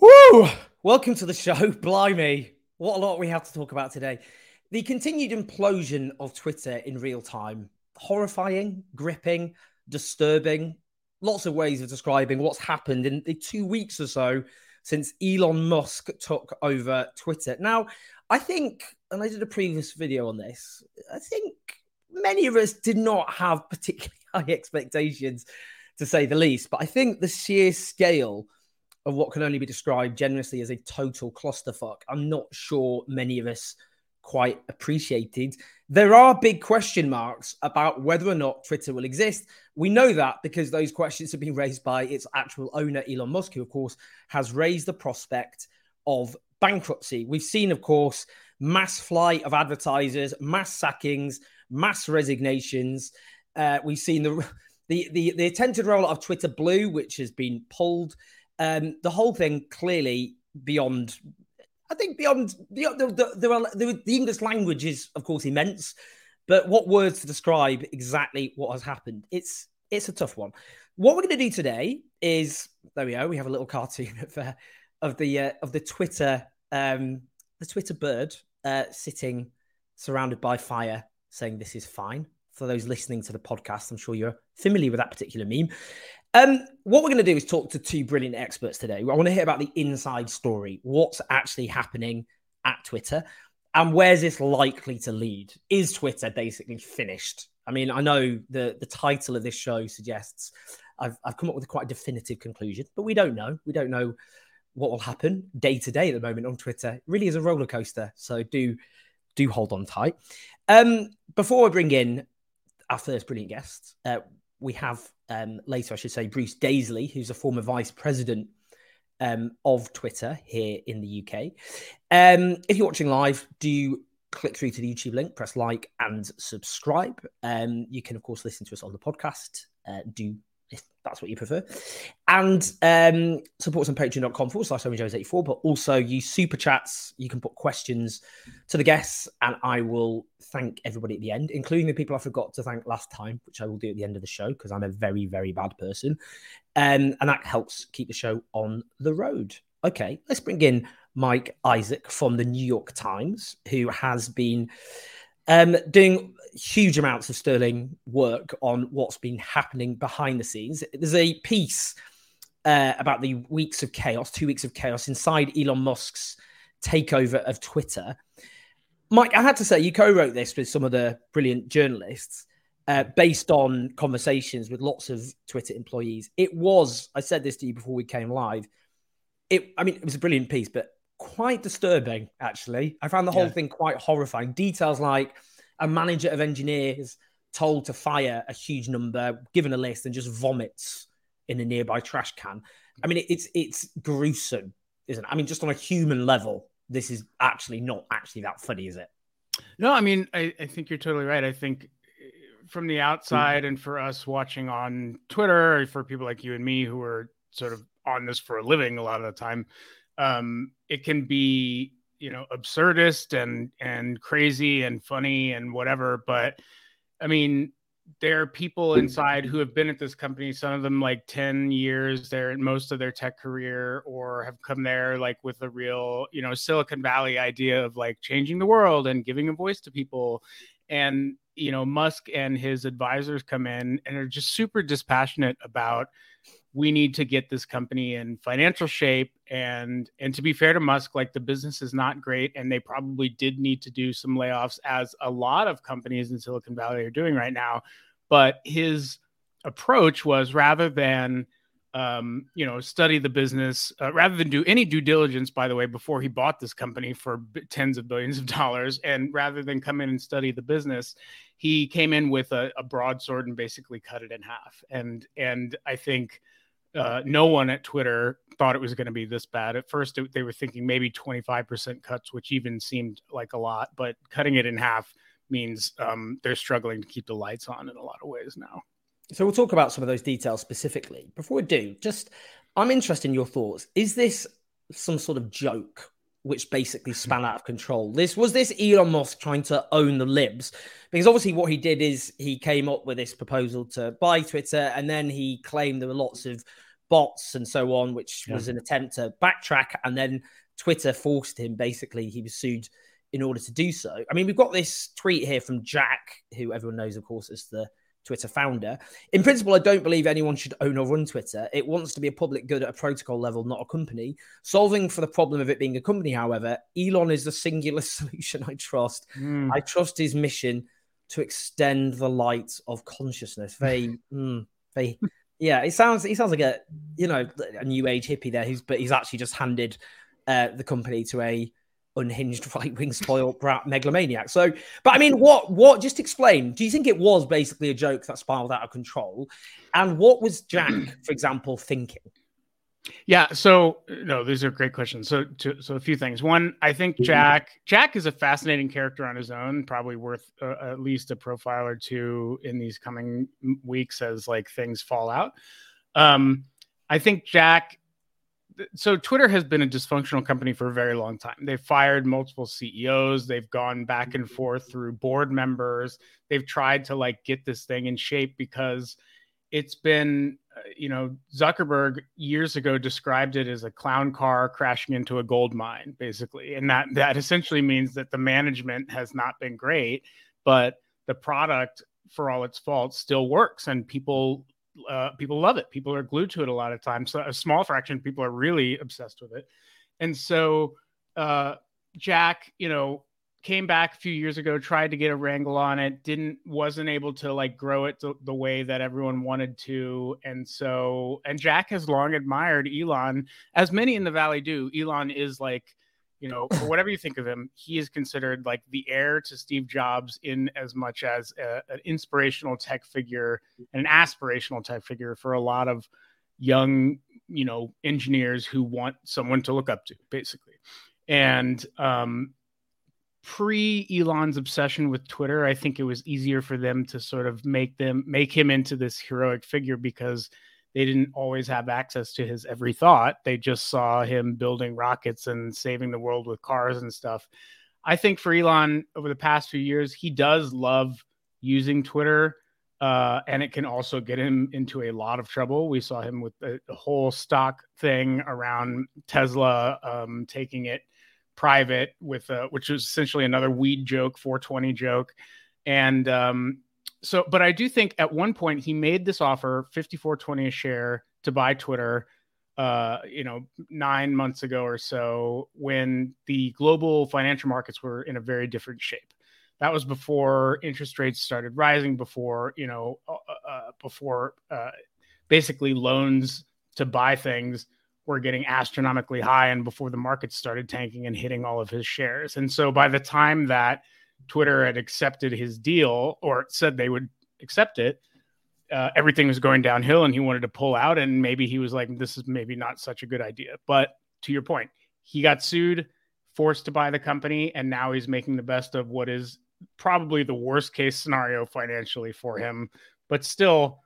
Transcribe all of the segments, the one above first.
Woo! Welcome to the show. Blimey. What a lot we have to talk about today. The continued implosion of Twitter in real time. Horrifying, gripping, disturbing. Lots of ways of describing what's happened in the two weeks or so since Elon Musk took over Twitter. Now, I think, and I did a previous video on this, I think many of us did not have particularly high expectations, to say the least. But I think the sheer scale of what can only be described generously as a total clusterfuck, I'm not sure many of us quite appreciated. There are big question marks about whether or not Twitter will exist. We know that because those questions have been raised by its actual owner, Elon Musk, who, of course, has raised the prospect of bankruptcy. We've seen, of course, mass flight of advertisers, mass sackings, mass resignations. Uh, we've seen the, the the the attempted rollout of Twitter Blue, which has been pulled. Um, the whole thing clearly beyond, I think beyond the the, the, English language is of course immense, but what words to describe exactly what has happened? It's it's a tough one. What we're going to do today is there we go. We have a little cartoon of uh, of the uh, of the Twitter um, the Twitter bird uh, sitting surrounded by fire, saying this is fine. For those listening to the podcast, I'm sure you're familiar with that particular meme. Um, what we're going to do is talk to two brilliant experts today. I want to hear about the inside story, what's actually happening at Twitter, and where's this likely to lead? Is Twitter basically finished? I mean, I know the the title of this show suggests I've I've come up with a quite definitive conclusion, but we don't know. We don't know what will happen day to day at the moment on Twitter. It really is a roller coaster. So do do hold on tight. Um, before I bring in our first brilliant guest, uh, we have um, later, I should say, Bruce Daisley, who's a former vice president um, of Twitter here in the UK. Um, if you're watching live, do click through to the YouTube link, press like and subscribe. Um, you can, of course, listen to us on the podcast. Uh, do if that's what you prefer. And um, support us on patreon.com forward slash 84 but also use super chats. You can put questions to the guests, and I will thank everybody at the end, including the people I forgot to thank last time, which I will do at the end of the show because I'm a very, very bad person. Um, and that helps keep the show on the road. Okay, let's bring in Mike Isaac from the New York Times, who has been um, doing huge amounts of sterling work on what's been happening behind the scenes. There's a piece uh, about the weeks of chaos, two weeks of chaos inside Elon Musk's takeover of Twitter. Mike, I had to say, you co wrote this with some of the brilliant journalists. Uh, based on conversations with lots of Twitter employees, it was. I said this to you before we came live. It, I mean, it was a brilliant piece, but quite disturbing, actually. I found the whole yeah. thing quite horrifying. Details like a manager of engineers told to fire a huge number, given a list, and just vomits in a nearby trash can. I mean, it's it's gruesome, isn't it? I mean, just on a human level, this is actually not actually that funny, is it? No, I mean, I, I think you're totally right. I think eh, from the outside, and for us watching on Twitter, or for people like you and me who are sort of on this for a living a lot of the time, um, it can be you know absurdist and and crazy and funny and whatever but i mean there are people inside who have been at this company some of them like 10 years they're in most of their tech career or have come there like with a real you know silicon valley idea of like changing the world and giving a voice to people. And you know musk and his advisors come in and are just super dispassionate about we need to get this company in financial shape and and to be fair to musk like the business is not great and they probably did need to do some layoffs as a lot of companies in silicon valley are doing right now but his approach was rather than um, you know, study the business uh, rather than do any due diligence, by the way, before he bought this company for b- tens of billions of dollars. And rather than come in and study the business, he came in with a, a broadsword and basically cut it in half. And, and I think uh, no one at Twitter thought it was going to be this bad. At first, it, they were thinking maybe 25% cuts, which even seemed like a lot, but cutting it in half means um, they're struggling to keep the lights on in a lot of ways now. So we'll talk about some of those details specifically. Before we do, just I'm interested in your thoughts. Is this some sort of joke which basically span out of control? This was this Elon Musk trying to own the libs? Because obviously what he did is he came up with this proposal to buy Twitter and then he claimed there were lots of bots and so on, which yeah. was an attempt to backtrack and then Twitter forced him basically he was sued in order to do so. I mean, we've got this tweet here from Jack, who everyone knows, of course, is the Twitter founder. In principle, I don't believe anyone should own or run Twitter. It wants to be a public good at a protocol level, not a company. Solving for the problem of it being a company, however, Elon is the singular solution I trust. Mm. I trust his mission to extend the light of consciousness. Very, mm, very, yeah. It sounds, he sounds like a, you know, a new age hippie there. Who's, but he's actually just handed uh, the company to a unhinged right wing spoiled brat megalomaniac. So, but I mean, what, what, just explain, do you think it was basically a joke that spiraled out of control? And what was Jack, for example, thinking? Yeah, so no, these are great questions. So, to, so a few things. One, I think mm-hmm. Jack Jack is a fascinating character on his own, probably worth uh, at least a profile or two in these coming weeks as like things fall out. Um, I think Jack so Twitter has been a dysfunctional company for a very long time. They've fired multiple CEOs. They've gone back and forth through board members. They've tried to like get this thing in shape because it's been, uh, you know, Zuckerberg years ago described it as a clown car crashing into a gold mine, basically, and that that essentially means that the management has not been great, but the product, for all its faults, still works, and people uh, people love it. People are glued to it a lot of times. So a small fraction of people are really obsessed with it. And so uh, Jack, you know, came back a few years ago, tried to get a wrangle on it, didn't, wasn't able to like grow it to, the way that everyone wanted to. And so, and Jack has long admired Elon, as many in the Valley do. Elon is like you know, for whatever you think of him, he is considered like the heir to Steve Jobs in as much as a, an inspirational tech figure and an aspirational tech figure for a lot of young, you know, engineers who want someone to look up to, basically. And um, pre Elon's obsession with Twitter, I think it was easier for them to sort of make them make him into this heroic figure because they didn't always have access to his every thought. They just saw him building rockets and saving the world with cars and stuff. I think for Elon over the past few years, he does love using Twitter. Uh, and it can also get him into a lot of trouble. We saw him with the, whole stock thing around Tesla um, taking it private with, a, which was essentially another weed joke, 420 joke, and um, so, but I do think at one point he made this offer, 54.20 a share to buy Twitter, uh, you know, nine months ago or so when the global financial markets were in a very different shape. That was before interest rates started rising, before, you know, uh, uh, uh before uh, basically loans to buy things were getting astronomically high and before the markets started tanking and hitting all of his shares. And so by the time that Twitter had accepted his deal or said they would accept it, uh, everything was going downhill and he wanted to pull out. And maybe he was like, this is maybe not such a good idea. But to your point, he got sued, forced to buy the company, and now he's making the best of what is probably the worst case scenario financially for him. But still,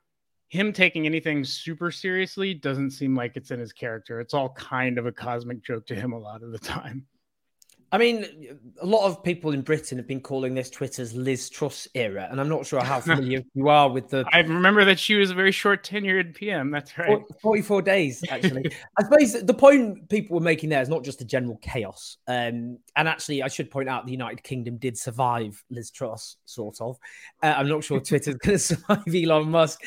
him taking anything super seriously doesn't seem like it's in his character. It's all kind of a cosmic joke to him a lot of the time. I mean, a lot of people in Britain have been calling this Twitter's Liz Truss era, and I'm not sure how familiar you are with the. I remember that she was a very short tenured PM. That's right. 44 days, actually. I suppose the point people were making there is not just the general chaos. Um, and actually, I should point out the United Kingdom did survive Liz Truss, sort of. Uh, I'm not sure Twitter's going to survive Elon Musk.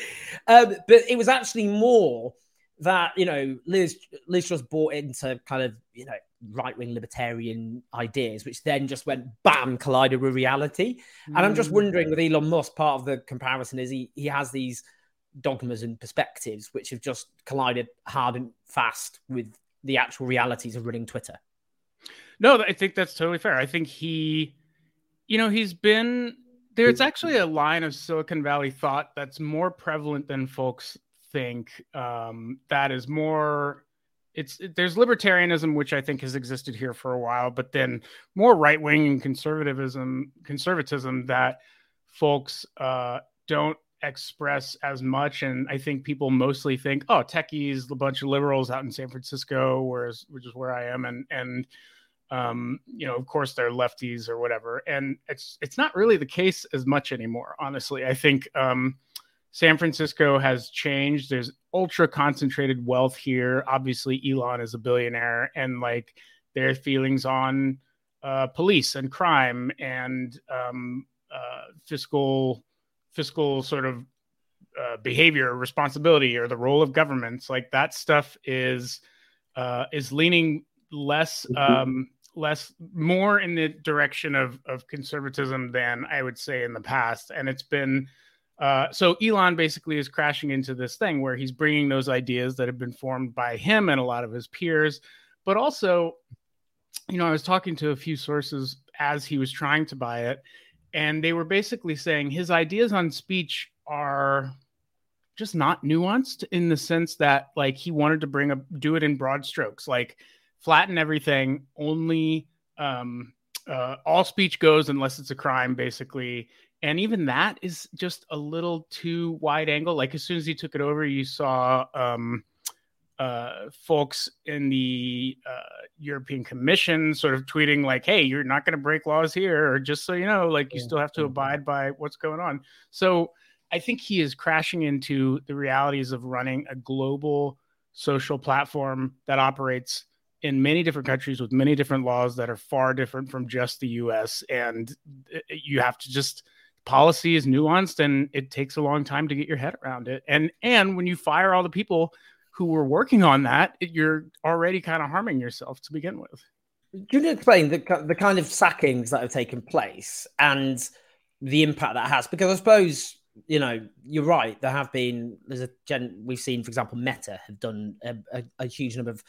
Um, but it was actually more that, you know, Liz, Liz Truss bought into kind of, you know, right wing libertarian ideas, which then just went bam, collided with reality. Mm. And I'm just hmm. wondering with Elon Musk, part of the comparison is he he has these dogmas and perspectives, which have just collided hard and fast with the actual realities of running Twitter. No, I think that's totally fair. I think he, you know, he's been there's actually a line of Silicon Valley thought that's more prevalent than folks think. Um, that is more it's there's libertarianism which i think has existed here for a while but then more right-wing and conservatism conservatism that folks uh, don't express as much. And i think people mostly think oh techies a bunch of liberals out in san francisco whereas which is where i am. And and um, you know of course they're lefties or whatever. And it's it's not really the case as much anymore honestly. I think um, San Francisco has changed. There's ultra concentrated wealth here. Obviously, Elon is a billionaire, and like their feelings on uh, police and crime and um, uh, fiscal fiscal sort of uh, behavior, responsibility, or the role of governments, like that stuff is uh, is leaning less mm-hmm. um, less more in the direction of of conservatism than I would say in the past, and it's been uh, so Elon basically is crashing into this thing where he's bringing those ideas that have been formed by him and a lot of his peers, but also, you know, I was talking to a few sources as he was trying to buy it, and they were basically saying his ideas on speech are just not nuanced in the sense that like he wanted to bring a do it in broad strokes, like flatten everything, only um, uh, all speech goes unless it's a crime, basically and even that is just a little too wide angle. Like as soon as he took it over, you saw um, uh, folks in the uh, European Commission sort of tweeting like, "Hey, you're not going to break laws here," or just so you know, like you still have to abide by what's going on. So I think he is crashing into the realities of running a global social platform that operates in many different countries with many different laws that are far different from just the US and uh, you have to just policy is nuanced and it takes a long time to get your head around it. And and when you fire all the people who were working on that, you're already kind of harming yourself to begin with. Can you explain the the kind of sackings that have taken place and the impact that has? Because I suppose you know you're right. There have been there's a gen we've seen, for example, Meta have done a, a, a huge number of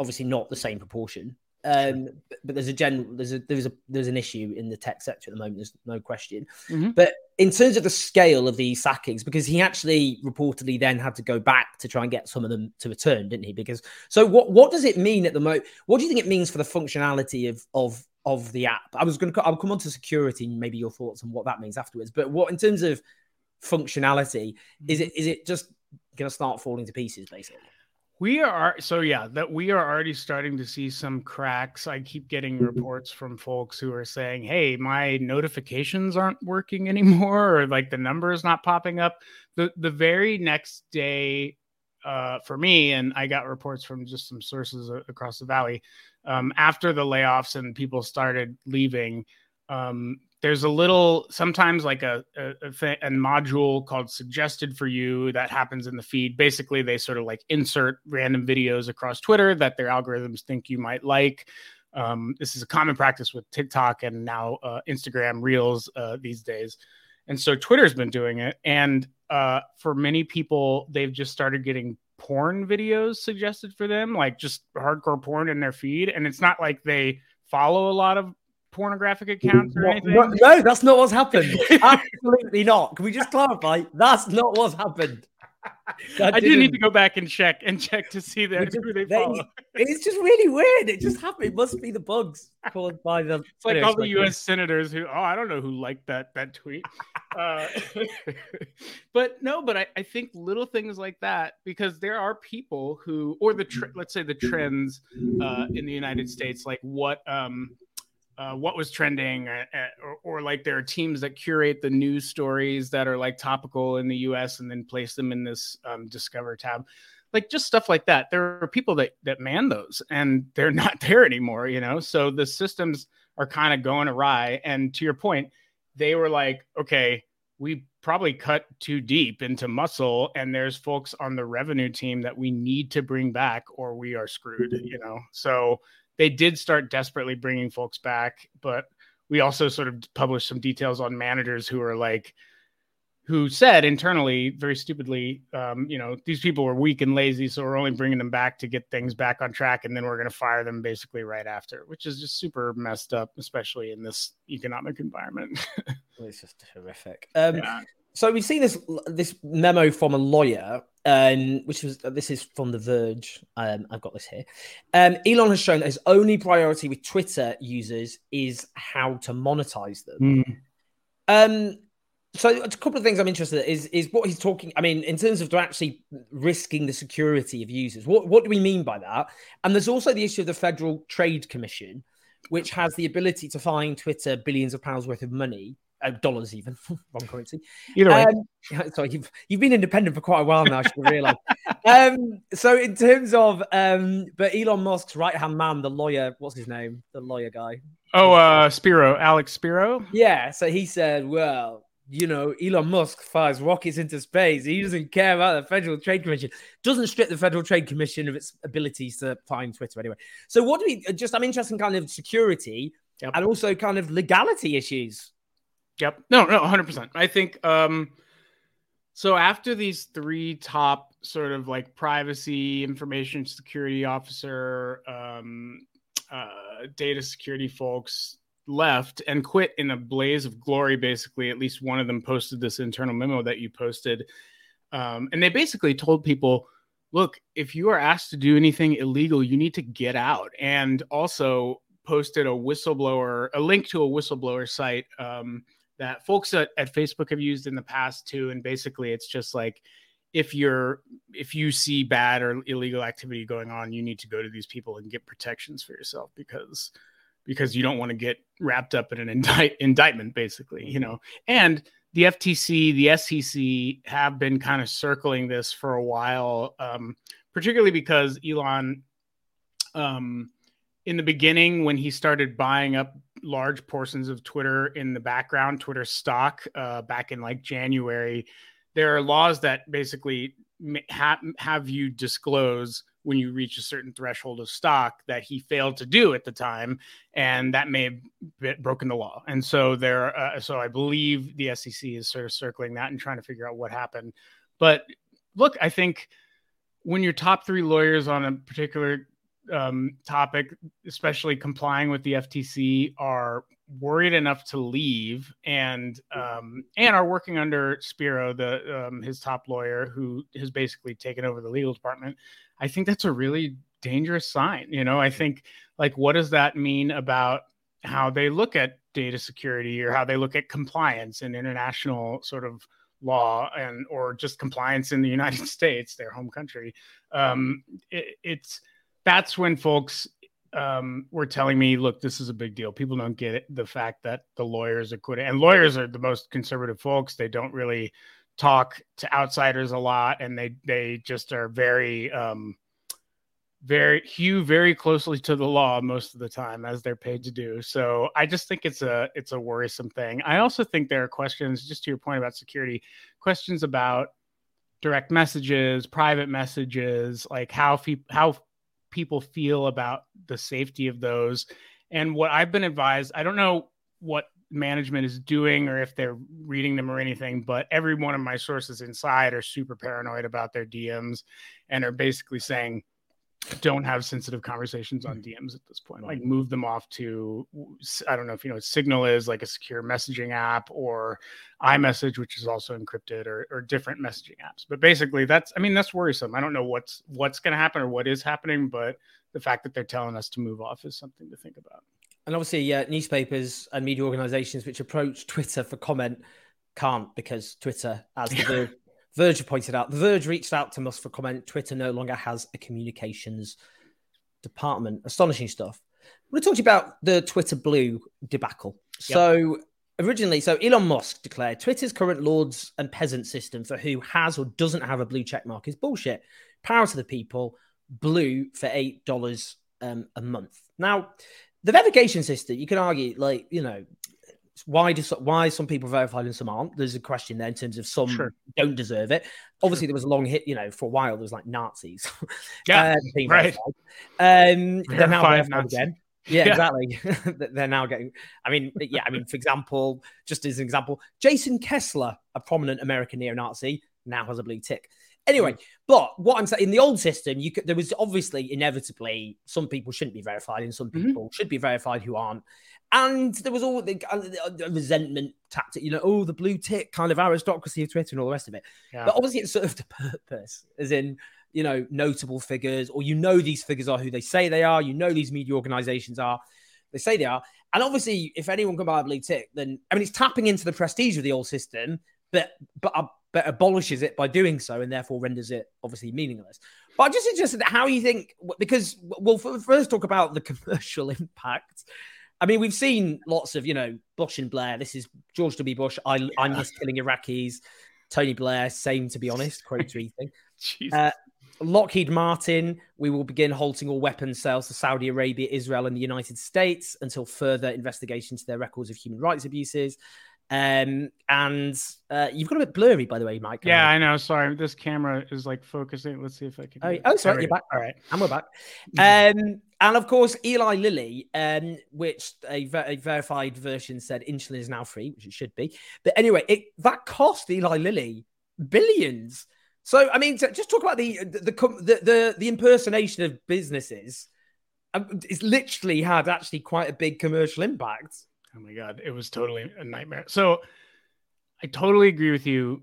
obviously not the same proportion, um, but there's a general there's a there's a there's an issue in the tech sector at the moment. There's no question. Mm-hmm. But in terms of the scale of these sackings, because he actually reportedly then had to go back to try and get some of them to return, didn't he? Because so what what does it mean at the moment? What do you think it means for the functionality of of of the app? I was going to I'll come on to security and maybe your thoughts on what that means afterwards. But what in terms of functionality is it is it just going to start falling to pieces basically? We are so yeah that we are already starting to see some cracks. I keep getting mm-hmm. reports from folks who are saying, "Hey, my notifications aren't working anymore," or like the number is not popping up. the The very next day, uh, for me, and I got reports from just some sources across the valley um, after the layoffs and people started leaving. Um, there's a little sometimes like a, a, a, a, module called suggested for you that happens in the feed. Basically they sort of like insert random videos across twitter that their algorithms think you might like. Um, this is a common practice with tiktok and now uh, instagram reels uh, these days. And so twitter's been doing it and uh, for many people they've just started getting porn videos suggested for them like just hardcore porn in their feed. And it's not like they follow a lot of pornographic accounts or anything? No, no that's not what's happened. Absolutely not. Can we just clarify? That's not what's happened. That I didn't. do need to go back and check and check to see that who they follow. It's just really weird. It just happened. It must be the bugs caused by the. It's like all the U.S. senators who, oh, I don't know who liked that that tweet. uh, but no, but I, I think little things like that because there are people who, or the tr- let's say the trends uh, in the United States, like what um uh, what was trending, or, uh, uh, or, or, like there are teams that curate the news stories that are like topical in the U.S. and then place them in this um, Discover tab, like just stuff like that. There are people that that man those, and they're not there anymore. You know, so the systems are kind of going awry. And to your point, they were like, okay, we probably cut too deep into muscle, and there's folks on the revenue team that we need to bring back, or we are screwed. You know, so they did start desperately bringing folks back, but we also sort of published some details on managers who are like, who said internally, very stupidly, um, you know, these people were weak and lazy, so we're only bringing them back to get things back on track, and then we're going to fire them basically right after, which is just super messed up, especially in this economic environment. it's just horrific. Um, yeah. So we've seen this this memo from a lawyer, um, which was this is from The Verge. Um, I've got this here. Um, Elon has shown that his only priority with Twitter users is how to monetize them. Mm. Um, so a couple of things I'm interested in is is what he's talking. I mean, in terms of actually risking the security of users, what what do we mean by that? And there's also the issue of the Federal Trade Commission, which has the ability to fine Twitter billions of pounds worth of money, uh, dollars even, wrong currency. Either way, um, sorry, you've you've been independent for quite a while now. I should realize. um, so in terms of, um, but Elon Musk's right hand man, the lawyer, what's his name? The lawyer guy. Oh, uh, Spiro, Alex Spiro. Yeah. So he said, well you know, Elon Musk fires rockets into space. He doesn't care about the Federal Trade Commission. Doesn't strip the Federal Trade Commission of its abilities to find Twitter anyway. So, what do we just? I'm interested in kind of security yep. and also kind of legality issues. Yep. No, no, 100. percent I think. um So after these three top sort of like privacy, information security officer, um, uh, data security folks left and quit in a blaze of glory. Basically, at least one of them posted this internal memo that you posted. Um, and they basically told people, look, if you are asked to do anything illegal, you need to get out. And also posted a whistleblower, a link to a whistleblower site um, that folks at, at Facebook have used in the past too. And basically, it's just like, if you're if you see bad or illegal activity going on you need to go to these people and get protections for yourself because because you don't want to get wrapped up in an indict, indictment, basically, you know. And the FTC, the SEC have been kind of circling this for a while, um, particularly because Elon, um, in the beginning, when he started buying up large portions of Twitter in the background, Twitter stock, uh, back in like January, there are laws that basically ha- have you disclose when you reach a certain threshold of stock that he failed to do at the time, and that may have broken the law. And so there, uh, so I believe the SEC is sort of circling that and trying to figure out what happened. But look, I think when your top three lawyers on a particular um, topic, especially complying with the FTC, are worried enough to leave and um, and are working under Spiro, the um, his top lawyer, who has basically taken over the legal department. I think that's a really dangerous sign. You know, I think like what does that mean about how they look at data security or how they look at compliance and international sort of law and or just compliance in the United States, their home country. Um, it, it's that's when folks um, were telling me, look, this is a big deal. People don't get it, the fact that the lawyers are quitting, and lawyers are the most conservative folks. They don't really talk to outsiders a lot, and they they just are very um, very hew very closely to the law most of the time as they're paid to do. So I just think it's a it's a worrisome thing. I also think there are questions, just to your point about security, questions about direct messages, private messages, like how fe- how people feel about the safety of those. And what I've been advised, I don't know what management is doing or if they're reading them or anything, but every one of my sources inside are super paranoid about their DMs and are basically saying, don't have sensitive conversations on DMs at this point. Like move them off to I don't know if you know what Signal is like a secure messaging app or iMessage, which is also encrypted, or, or different messaging apps. But basically, that's I mean that's worrisome. I don't know what's what's going to happen or what is happening, but the fact that they're telling us to move off is something to think about and obviously uh, newspapers and media organizations which approach Twitter for comment can't because Twitter, as the Verge, pointed out, the Verge reached out to Musk for comment. Twitter no longer has a communications department. Astonishing stuff. We're talking about the Twitter Blue debacle. Yep. So originally, so Elon Musk declared Twitter's current lords and peasant system for who has or doesn't have a blue check mark is bullshit. Power to the people, blue for eight dollars um, a month. Now, the verification system, you can argue, like, you know, why do why some people verified and some aren't? There's a question there in terms of some sure. don't deserve it. Obviously, sure. there was a long hit, you know, for a while. There was like Nazis, yeah, uh, right. Um, they're now verified again. Yeah, yeah. exactly. They're now getting. I mean, yeah. I mean, for example, just as an example, Jason Kessler, a prominent American neo-Nazi, now has a blue tick. Anyway, mm. but what I'm saying in the old system, you could, there was obviously inevitably some people shouldn't be verified and some mm-hmm. people mm-hmm. should be verified who aren't. And there was all the, uh, the, resentment tactic, you know, oh, the blue tick kind of aristocracy of Twitter and all the rest of it. Yeah. But obviously, it served a purpose, as in, you know, notable figures, or you know, these figures are who they say they are, you know, these media organizations are, they say they are. And obviously, if anyone can buy a blue tick, then I mean, it's tapping into the prestige of the old system, but but uh, but abolishes it by doing so, and therefore renders it obviously meaningless. But I'm just interested in how you think because we'll first talk about the commercial impact. I mean, we've seen lots of, you know, Bush and Blair. This is George W. Bush. I. I miss killing Iraqis. Tony Blair, same to be honest, quote tweeting. uh, Lockheed Martin, we will begin halting all weapons sales to Saudi Arabia, Israel, and the United States until further investigation to their records of human rights abuses. Um, and uh, you've got a bit blurry, by the way, Mike. Yeah, I know. Sorry, this camera is like focusing. Let's see if I can. Oh, oh sorry, you're back. All right, and we're back. Um, and of course, Eli Lilly, um, which a, ver- a, verified version said insulin is now free, which it should be. But anyway, it that cost Eli Lilly billions. So I mean, just talk about the the the the, the impersonation of businesses. Um, it's literally had actually quite a big commercial impact. Oh my god, it was totally a nightmare. So I totally agree with you.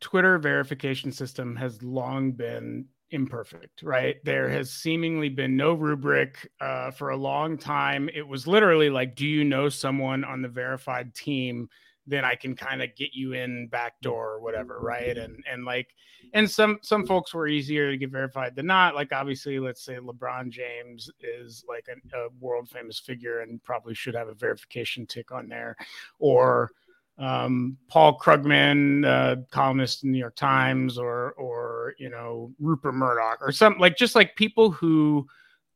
Twitter verification system has long been imperfect, right? There has seemingly been no rubric uh, for a long time. It was literally like, do you know someone on the verified team? Then I can kind of get you in backdoor or whatever, right? And and like, and some some folks were easier to get verified than not. Like obviously, let's say LeBron James is like a, a world famous figure and probably should have a verification tick on there, or um, Paul Krugman, uh, columnist in the New York Times, or or you know Rupert Murdoch, or some like just like people who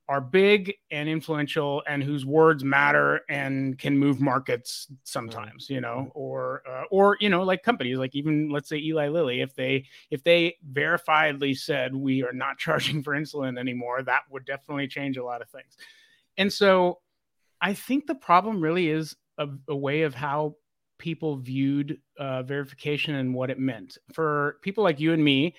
are big and influential and whose words matter and can move markets sometimes you know or uh, or you know like companies like even let's say Eli Lilly if they if they verifiedly said we are not charging for insulin anymore that would definitely change a lot of things. And so i think the problem really is a, a way of how people viewed uh, verification and what it meant. For people like you and me,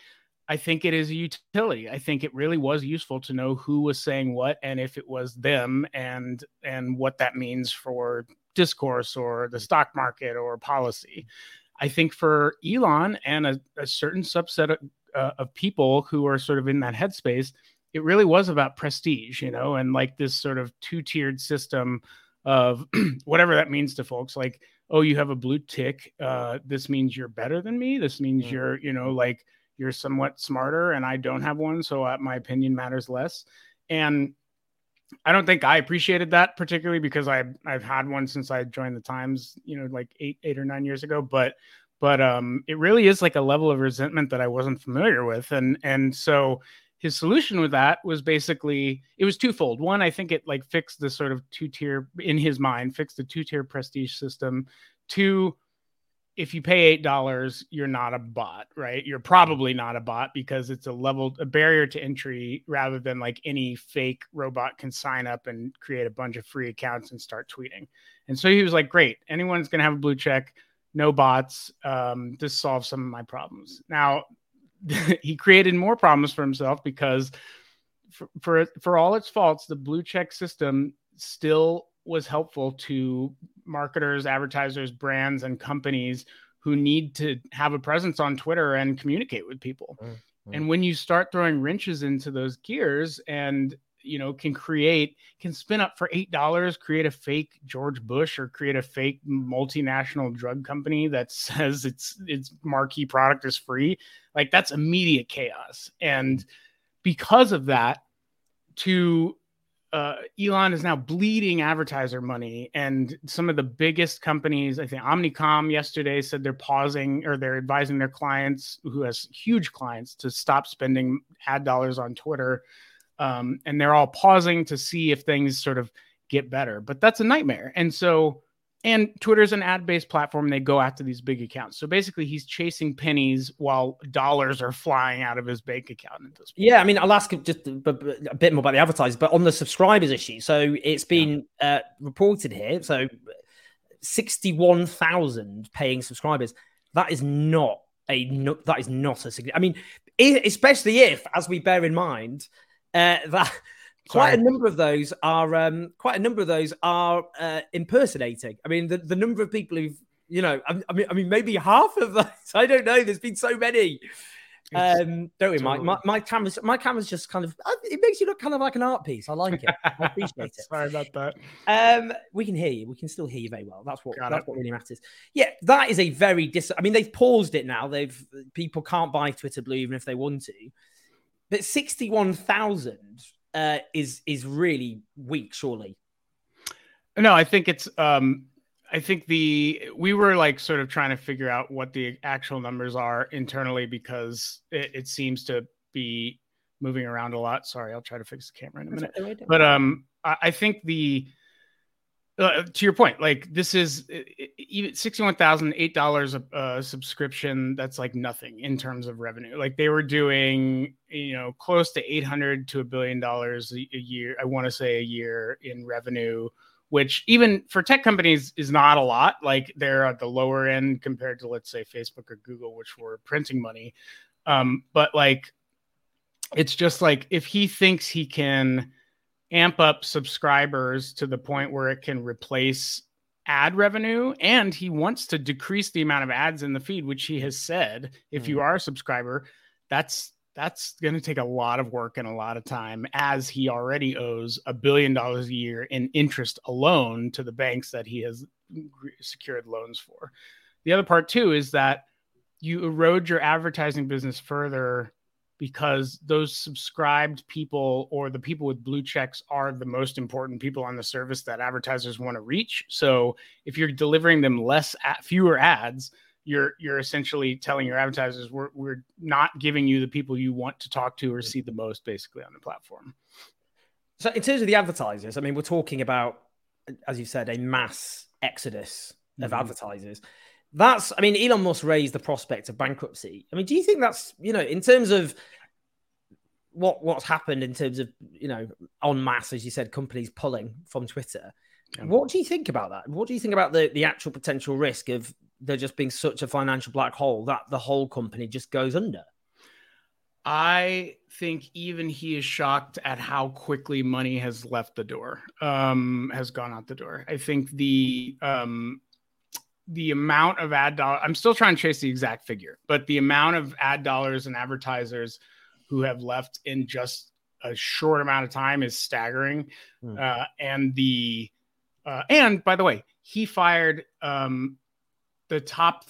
I think it is a utility. I think it really was useful to know who was saying what and if it was them and and what that means for discourse or the stock market or policy. I think for Elon and a, a certain subset of, uh, of people who are sort of in that headspace, it really was about prestige, you know, and like this sort of two tiered system of whatever that means to folks. Like oh you have a blue tick uh, this means you're better than me this means mm-hmm. you're you know like you're somewhat smarter and i don't have one so uh, my opinion matters less and i don't think i appreciated that particularly because i i've had one since i joined the times you know like eight eight or nine years ago but but um it really is like a level of resentment that i wasn't familiar with and and so his solution with that was basically it was twofold. One, I think it like fixed the sort of two tier in his mind, fixed the two tier prestige system. Two, if you pay eight dollars, you're not a bot, right? You're probably not a bot because it's a level a barrier to entry rather than like any fake robot can sign up and create a bunch of free accounts and start tweeting. And so he was like, great, anyone's gonna have a blue check, no bots. Um, this solves some of my problems. Now he created more problems for himself because for, for, for all its faults, the blue check system still was helpful to marketers, advertisers, brands, and companies who need to have a presence on Twitter and communicate with people. Mm-hmm. And when you start throwing wrenches into those gears and you know can create can spin up for eight dollars create a fake george bush or create a fake multinational drug company that says its its marquee product is free like that's immediate chaos and because of that to uh, Elon is now bleeding advertiser money, and some of the biggest companies, I think Omnicom yesterday said they're pausing or they're advising their clients, who has huge clients, to stop spending ad dollars on Twitter um, and they're all pausing to see if things sort of get better. But that's a nightmare. And so and Twitter's an ad-based platform. They go after these big accounts. So basically, he's chasing pennies while dollars are flying out of his bank account. At this point. Yeah, I mean, I'll ask just a, bit more about the advertisers, but on the subscribers issue. So it's been yeah. uh, reported here. So sixty-one thousand paying subscribers. That is not a no, that is not a significant. I mean, especially if, as we bear in mind, uh, that quite a number of those are um, quite a number of those are uh, impersonating. I mean, the, the number of people who've you know, I, mean, I mean, maybe half of those. I don't know. There's been so many. Um, don't we, Mike? My, my camera's my camera's just kind of uh, it makes you look kind of like an art piece. I like it. I appreciate it. Sorry about that. Um, we can hear you. We can still hear you very well. That's what Got that's it. what really matters. Yeah, that is a very dis. I mean, they've paused it now. They've people can't buy Twitter Blue even if they want to. But sixty one thousand uh, is is really weak, surely. No, I think it's. Um, I think the we were like sort of trying to figure out what the actual numbers are internally because it, it seems to be moving around a lot. Sorry, I'll try to fix the camera in a minute. But um, I, I think the uh, to your point, like this is even sixty-one thousand eight dollars a subscription. That's like nothing in terms of revenue. Like they were doing, you know, close to eight hundred to a billion dollars a year. I want to say a year in revenue, which even for tech companies is not a lot. Like they're at the lower end compared to let's say Facebook or Google, which were printing money. Um, but like, it's just like if he thinks he can amp up subscribers to the point where it can replace ad revenue and he wants to decrease the amount of ads in the feed which he has said if mm. you are a subscriber that's that's going to take a lot of work and a lot of time as he already owes a billion dollars a year in interest alone to the banks that he has secured loans for the other part too is that you erode your advertising business further because those subscribed people or the people with blue checks are the most important people on the service that advertisers want to reach. So if you're delivering them less fewer ads, you're you're essentially telling your advertisers we're we're not giving you the people you want to talk to or see the most basically on the platform. So in terms of the advertisers, I mean we're talking about as you said a mass exodus of mm-hmm. advertisers that's i mean elon musk raised the prospect of bankruptcy i mean do you think that's you know in terms of what what's happened in terms of you know en masse as you said companies pulling from twitter yeah. what do you think about that what do you think about the the actual potential risk of there just being such a financial black hole that the whole company just goes under I think even he is shocked at how quickly money has left the door, um, has gone out the door. I think the um, the amount of ad dollars, I'm still trying to chase the exact figure, but the amount of ad dollars and advertisers who have left in just a short amount of time is staggering. Mm. Uh, and the, uh, and by the way, he fired um, the top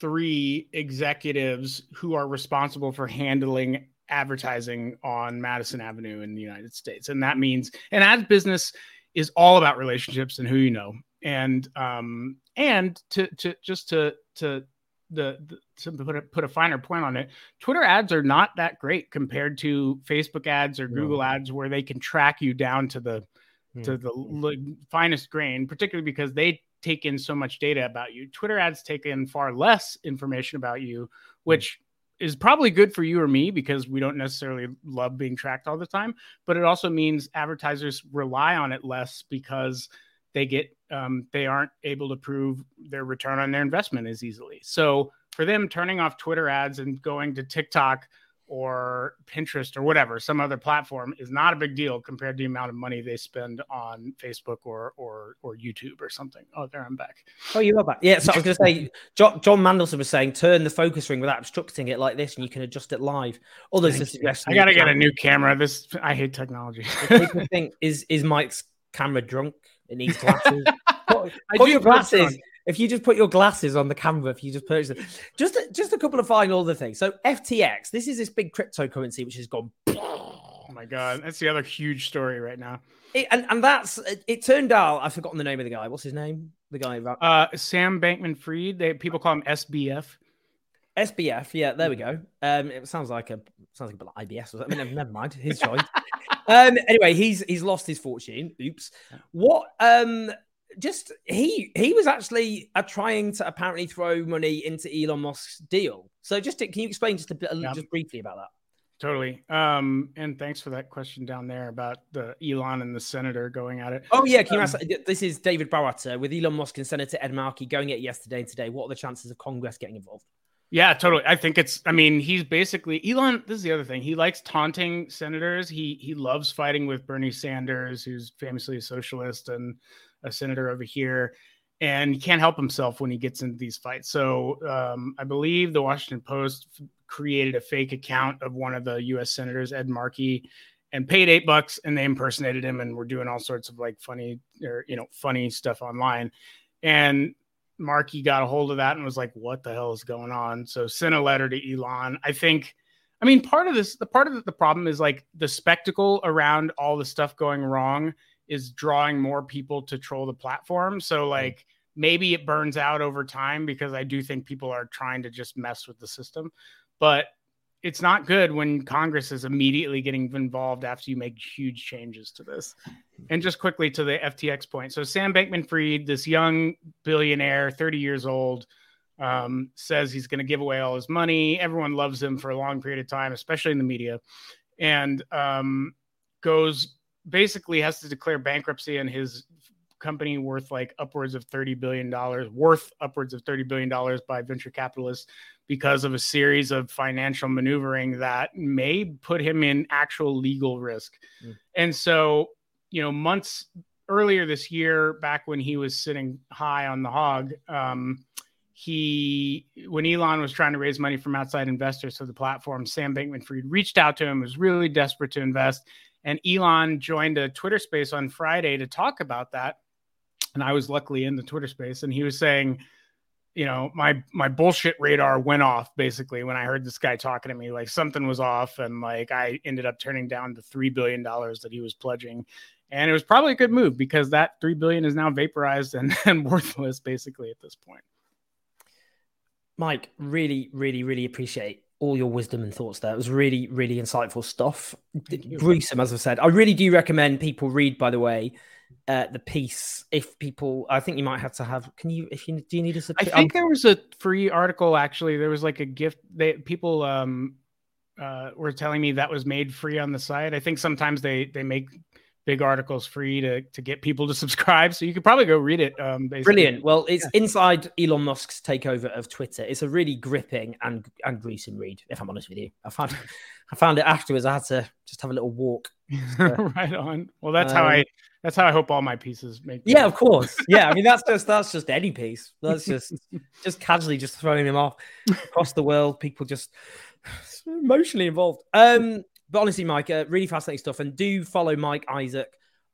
three executives who are responsible for handling advertising on Madison Avenue in the United States. And that means an ad business is all about relationships and who you know and um, and to to just to to the, the, to put a, put a finer point on it, Twitter ads are not that great compared to Facebook ads or Google ads, where they can track you down to the to the l- finest grain, particularly because they take in so much data about you. Twitter ads take in far less information about you, which is probably good for you or me because we don't necessarily love being tracked all the time. But it also means advertisers rely on it less because they get um, they aren't able to prove their return on their investment as easily. So for them, turning off Twitter ads and going to TikTok or Pinterest or whatever, some other platform is not a big deal compared to the amount of money they spend on Facebook or or or YouTube or something. Oh, there I'm back. Oh, you are back. Yeah, so I was going to say, John, John Mandelson was saying, turn the focus ring without obstructing it like this, and you can adjust it live. Others are suggesting. I got to get a new camera. This I hate technology. people think is is Mike's camera drunk? It needs glasses. put, put your glasses. If you just put your glasses on the camera, if you just purchase it, just a, just a couple of final other things. So FTX, this is this big cryptocurrency which has gone. Oh my god, that's the other huge story right now. It, and and that's it, it, Turned out I've forgotten the name of the guy. What's his name? The guy. Uh, Sam Bankman-Fried. They people call him SBF. SBF, yeah, there we go. Um, it sounds like a sounds like a IBS. I mean, never mind. His choice. um, anyway, he's he's lost his fortune. Oops. What um just he he was actually uh, trying to apparently throw money into Elon Musk's deal. So just to, can you explain just a bit, yeah. just briefly about that? Totally. Um, and thanks for that question down there about the Elon and the senator going at it. Oh yeah, can you um, ask? This is David Bowater with Elon Musk and Senator Ed Markey going at it yesterday and today. What are the chances of Congress getting involved? Yeah, totally. I think it's. I mean, he's basically Elon. This is the other thing. He likes taunting senators. He he loves fighting with Bernie Sanders, who's famously a socialist and a senator over here, and he can't help himself when he gets into these fights. So um, I believe the Washington Post created a fake account of one of the U.S. senators, Ed Markey, and paid eight bucks, and they impersonated him, and were doing all sorts of like funny or you know funny stuff online, and Markey got a hold of that and was like, "What the hell is going on?" So sent a letter to Elon. I think, I mean, part of this, the part of the problem is like the spectacle around all the stuff going wrong is drawing more people to troll the platform. So mm-hmm. like maybe it burns out over time because I do think people are trying to just mess with the system. But it's not good when Congress is immediately getting involved after you make huge changes to this. And just quickly to the FTX point. So Sam Bankman-Fried, this young billionaire, 30 years old, um, says he's going to give away all his money. Everyone loves him for a long period of time, especially in the media, and um, goes basically has to declare bankruptcy and his company worth like upwards of 30 billion dollars worth upwards of 30 billion dollars by venture capitalists because of a series of financial maneuvering that may put him in actual legal risk mm. and so you know months earlier this year back when he was sitting high on the hog um, he when elon was trying to raise money from outside investors for the platform sam bankman-fried reached out to him was really desperate to invest and Elon joined a Twitter space on Friday to talk about that. And I was luckily in the Twitter space, and he was saying, you know, my my bullshit radar went off basically when I heard this guy talking to me. Like something was off, and like I ended up turning down the three billion dollars that he was pledging. And it was probably a good move because that three billion is now vaporized and, and worthless basically at this point. Mike, really, really, really appreciate all your wisdom and thoughts there. It was really, really insightful stuff. Gruesome, as I said. I really do recommend people read, by the way, uh, the piece. If people, I think you might have to have. Can you? If you do, you need a. I think um, there was a free article actually. There was like a gift. They people um uh were telling me that was made free on the site. I think sometimes they they make big articles free to to get people to subscribe. So you could probably go read it. Um, Brilliant. Well, it's yeah. inside Elon Musk's takeover of Twitter. It's a really gripping and and gruesome read. If I'm honest with you, I found I found it afterwards. I had to just have a little walk. right on. Well, that's um, how I. That's how I hope all my pieces make. Yeah, of course. Yeah, I mean that's just that's just any piece. That's just just casually just throwing him off across the world. People just emotionally involved. Um, but honestly, Mike, uh, really fascinating stuff. And do follow Mike Isaac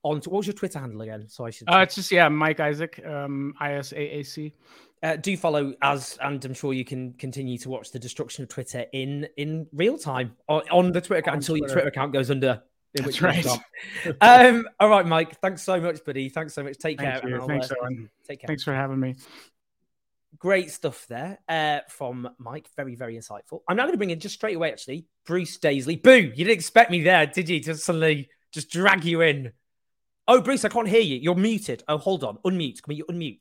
on. What was your Twitter handle again? So I should. Uh, it's just yeah, Mike Isaac, um, I S A A C. Uh, do follow as, and I'm sure you can continue to watch the destruction of Twitter in in real time on, on the Twitter account until Twitter. your Twitter account goes under. That's right. um, all right, Mike. Thanks so much, buddy. Thanks so much. Take Thank care. Thanks, uh. Take care. Thanks for having me great stuff there uh, from Mike. Very, very insightful. I'm now going to bring in just straight away, actually, Bruce Daisley. Boo! You didn't expect me there, did you? To suddenly just drag you in. Oh, Bruce, I can't hear you. You're muted. Oh, hold on. Unmute. Can you unmute?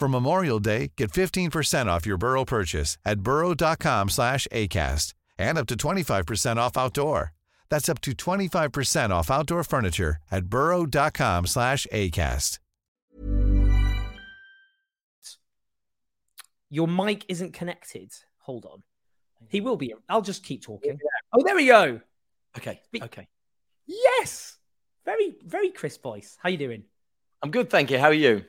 For Memorial Day, get 15% off your Burrow purchase at burrow.com slash ACAST and up to 25% off outdoor. That's up to 25% off outdoor furniture at burrow.com slash ACAST. Your mic isn't connected. Hold on. He will be. I'll just keep talking. Oh, there we go. Okay. Okay. Yes. Very, very crisp voice. How you doing? I'm good, thank you. How are you?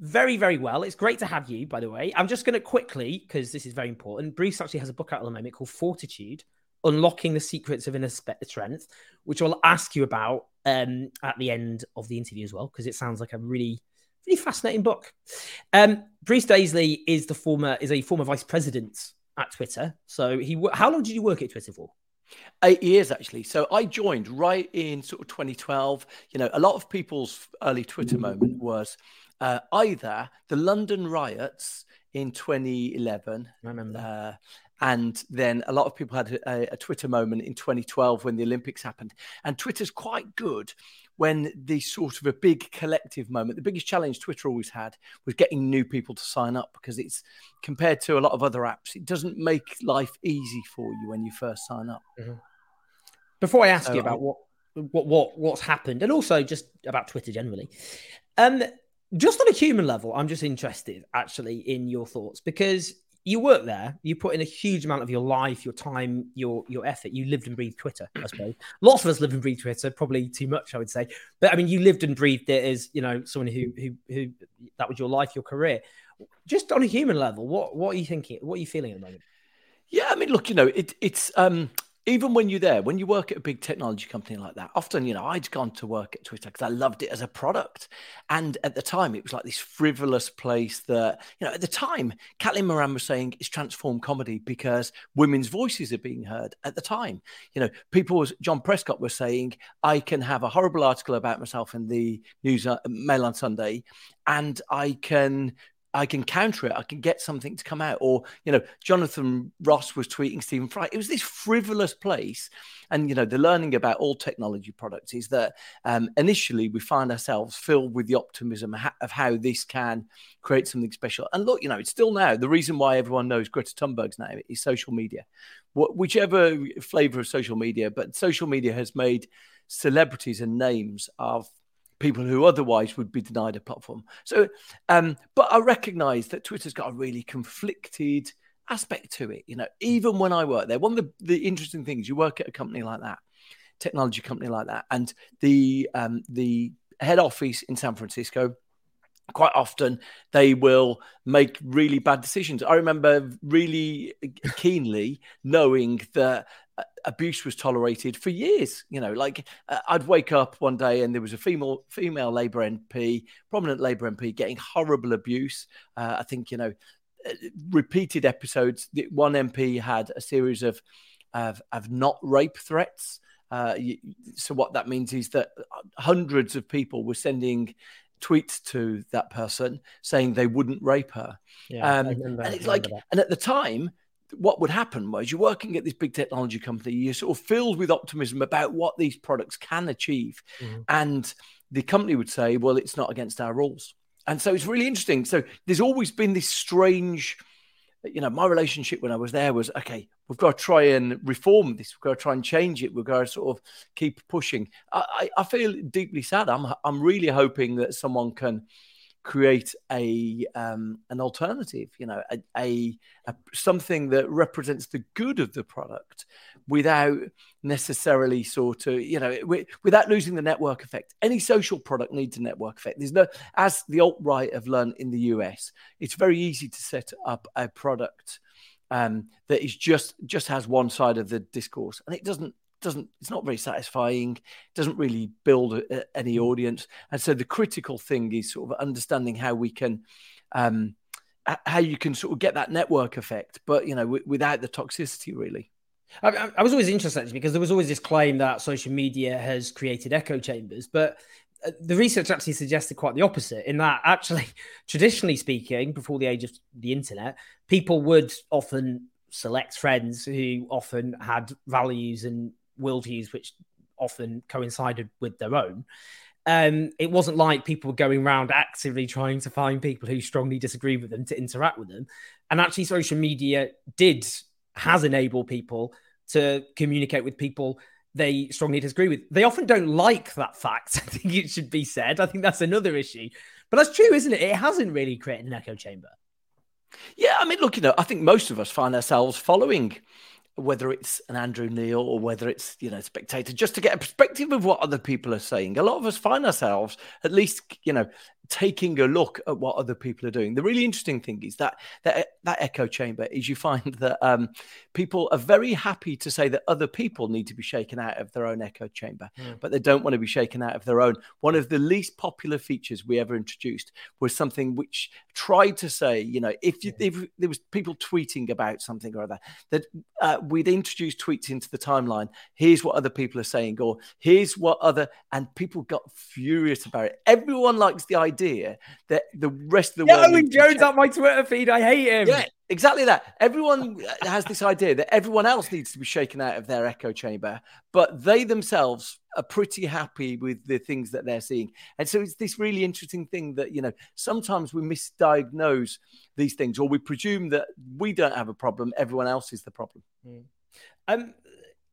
Very, very well. It's great to have you, by the way. I'm just going to quickly, because this is very important. Bruce actually has a book out at the moment called Fortitude Unlocking the Secrets of Inner Strength, which I'll ask you about um, at the end of the interview as well, because it sounds like a really, really fascinating book. Um, Bruce Daisley is the former is a former vice president at Twitter. So he, how long did you work at Twitter for? Eight years actually. So I joined right in sort of 2012. You know, a lot of people's early Twitter moment was uh, either the London riots in 2011. I remember. Uh, and then a lot of people had a, a, Twitter moment in 2012 when the Olympics happened. And Twitter's quite good when the sort of a big collective moment. The biggest challenge Twitter always had was getting new people to sign up because it's compared to a lot of other apps, it doesn't make life easy for you when you first sign up. Mm-hmm. Before I ask so, you about what what what what's happened, and also just about Twitter generally, um, just on a human level, I'm just interested actually in your thoughts because you work there, you put in a huge amount of your life, your time, your your effort. You lived and breathed Twitter, I suppose. Lots of us live and breathe Twitter, probably too much, I would say. But I mean, you lived and breathed it as you know someone who who who that was your life, your career. Just on a human level, what what are you thinking? What are you feeling at the moment? Yeah, I mean, look, you know, it, it's um, even when you're there, when you work at a big technology company like that, often, you know, I'd gone to work at Twitter because I loved it as a product. And at the time, it was like this frivolous place that, you know, at the time, Caitlin Moran was saying it's transformed comedy because women's voices are being heard at the time. You know, people, was, John Prescott was saying, I can have a horrible article about myself in the news uh, mail on Sunday and I can I can counter it. I can get something to come out. Or, you know, Jonathan Ross was tweeting Stephen Fry. It was this frivolous place. And, you know, the learning about all technology products is that um, initially we find ourselves filled with the optimism of how this can create something special. And look, you know, it's still now the reason why everyone knows Greta Thunberg's name is social media. whichever flavor of social media, but social media has made celebrities and names of people who otherwise would be denied a platform. So, um, but I recognise that Twitter's got a really conflicted aspect to it. You know, even when I work there, one of the, the interesting things you work at a company like that, technology company like that, and the um, the head office in San Francisco. Quite often, they will make really bad decisions. I remember really keenly knowing that abuse was tolerated for years. You know, like uh, I'd wake up one day and there was a female female Labour MP, prominent Labour MP, getting horrible abuse. Uh, I think you know, uh, repeated episodes. One MP had a series of of, of not rape threats. Uh, so what that means is that hundreds of people were sending tweets to that person saying they wouldn't rape her. Yeah, um, and it's like, that. and at the time, what would happen was you're working at this big technology company, you're sort of filled with optimism about what these products can achieve. Mm-hmm. And the company would say, well, it's not against our rules. And so it's really interesting. So there's always been this strange, you know, my relationship when I was there was okay, we've got to try and reform this, we've got to try and change it, we've got to sort of keep pushing. I, I feel deeply sad. I'm I'm really hoping that someone can create a um, an alternative, you know, a, a, a, something that represents the good of the product without necessarily sort of, you know, without losing the network effect. Any social product needs a network effect. There's no, as the alt right have learned in the US, it's very easy to set up a product um, that is just just has one side of the discourse, and it doesn't doesn't it's not very satisfying it doesn't really build a, any mm. audience and so the critical thing is sort of understanding how we can um how you can sort of get that network effect but you know w- without the toxicity really I, I was always interested because there was always this claim that social media has created echo chambers but uh, the research actually suggested quite the opposite in that actually traditionally speaking before the age of the internet people would often select friends who often had values and worldviews which often coincided with their own. Um, it wasn't like people were going around actively trying to find people who strongly disagree with them to interact with them. And actually, social media did has enabled people to communicate with people they strongly disagree with. They often don't like that fact. I think it should be said. I think that's another issue. But that's true, isn't it? It hasn't really created an echo chamber. Yeah, I mean, look, you know, I think most of us find ourselves following whether it's an Andrew Neil or whether it's you know spectator, just to get a perspective of what other people are saying. A lot of us find ourselves, at least you know, taking a look at what other people are doing. The really interesting thing is that that, that echo chamber is you find that um, people are very happy to say that other people need to be shaken out of their own echo chamber, mm. but they don't want to be shaken out of their own. One of the least popular features we ever introduced was something which tried to say, you know, if, you, if there was people tweeting about something or other, that uh, we'd introduce tweets into the timeline. Here's what other people are saying, or here's what other, and people got furious about it. Everyone likes the idea idea that the rest of the yeah, world. Owen Jones up my Twitter feed. I hate him. Yeah, exactly that. Everyone has this idea that everyone else needs to be shaken out of their echo chamber, but they themselves are pretty happy with the things that they're seeing. And so it's this really interesting thing that, you know, sometimes we misdiagnose these things or we presume that we don't have a problem, everyone else is the problem. Mm. Um,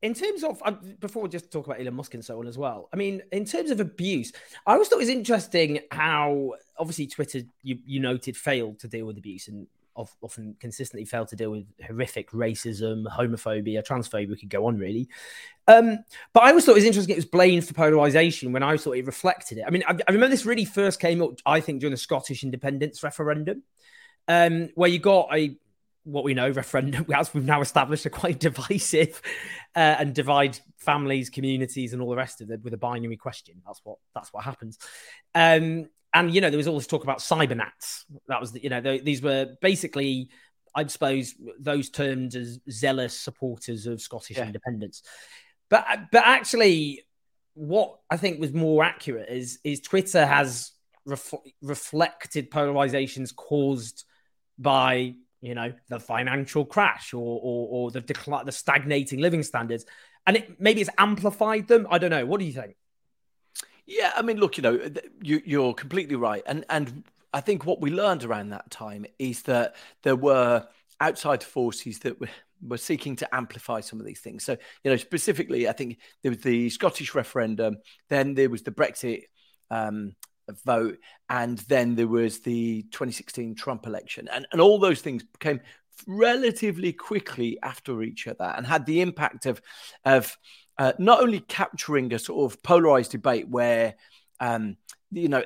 in terms of uh, before we just talk about Elon Musk and so on as well. I mean, in terms of abuse, I always thought it was interesting how obviously Twitter you, you noted failed to deal with abuse and often consistently failed to deal with horrific racism, homophobia, transphobia. We could go on really, um, but I always thought it was interesting. It was blamed for polarization when I thought it reflected it. I mean, I, I remember this really first came up. I think during the Scottish independence referendum, um, where you got a what we know, referendum, as we've now established, are quite divisive uh, and divide families, communities, and all the rest of it with a binary question. That's what that's what happens. Um, and you know, there was all this talk about cybernats. That was, the, you know, the, these were basically, I suppose, those termed as zealous supporters of Scottish yeah. independence. But but actually, what I think was more accurate is is Twitter has ref- reflected polarizations caused by you know, the financial crash or or, or the decline, the stagnating living standards, and it maybe it's amplified them. I don't know. What do you think? Yeah, I mean, look, you know, you, you're completely right, and and I think what we learned around that time is that there were outside forces that were, were seeking to amplify some of these things. So, you know, specifically, I think there was the Scottish referendum, then there was the Brexit um, vote. And then there was the 2016 Trump election. And, and all those things came relatively quickly after each other and had the impact of, of uh, not only capturing a sort of polarized debate where, um, you know,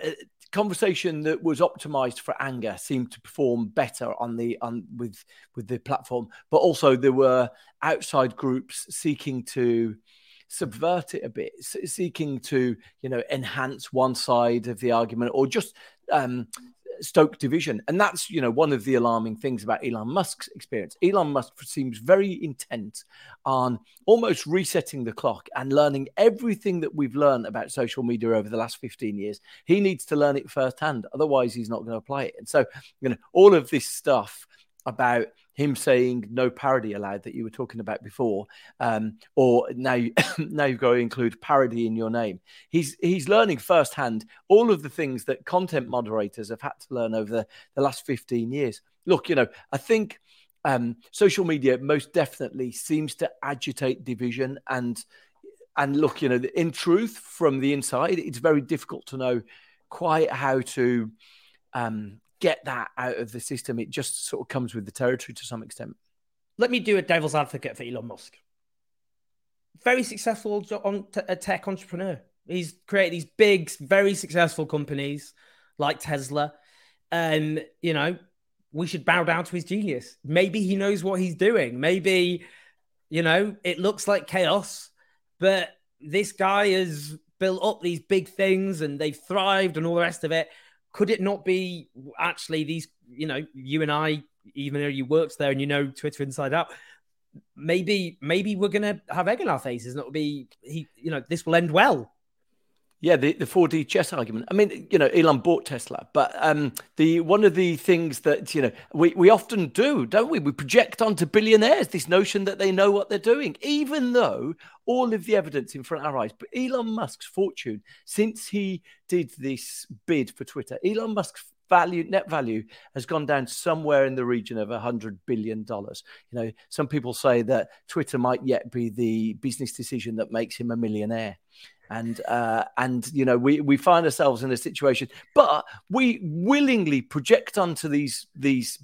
conversation that was optimized for anger seemed to perform better on the on with with the platform but also there were outside groups seeking to subvert it a bit, seeking to you know enhance one side of the argument or just um, stoke division. And that's you know one of the alarming things about Elon Musk's experience. Elon Musk seems very intent on almost resetting the clock and learning everything that we've learned about social media over the last 15 years. He needs to learn it firsthand, otherwise he's not going to apply it. And so you know all of this stuff about him saying no parody allowed that you were talking about before, um, or now you, now you've got to include parody in your name. He's he's learning firsthand all of the things that content moderators have had to learn over the, the last 15 years. Look, you know, I think um, social media most definitely seems to agitate division and and look, you know, in truth, from the inside, it's very difficult to know quite how to um, get that out of the system. It just sort of comes with the territory to some extent. Let me do a devil's advocate for Elon Musk. Very successful on a tech entrepreneur. He's created these big, very successful companies like Tesla. And, you know, we should bow down to his genius. Maybe he knows what he's doing. Maybe, you know, it looks like chaos, but this guy has built up these big things and they've thrived and all the rest of it could it not be actually these, you know, you and I, even though you worked there and you know Twitter inside out, maybe maybe we're gonna have egg in our faces and it'll be he, you know, this will end well. Yeah, the, the 4D chess argument. I mean, you know, Elon bought Tesla, but um, the one of the things that you know we, we often do, don't we? We project onto billionaires this notion that they know what they're doing, even though all of the evidence in front of our eyes. But Elon Musk's fortune since he did this bid for Twitter, Elon Musk's value net value has gone down somewhere in the region of a hundred billion dollars you know some people say that twitter might yet be the business decision that makes him a millionaire and uh, and you know we we find ourselves in a situation, but we willingly project onto these these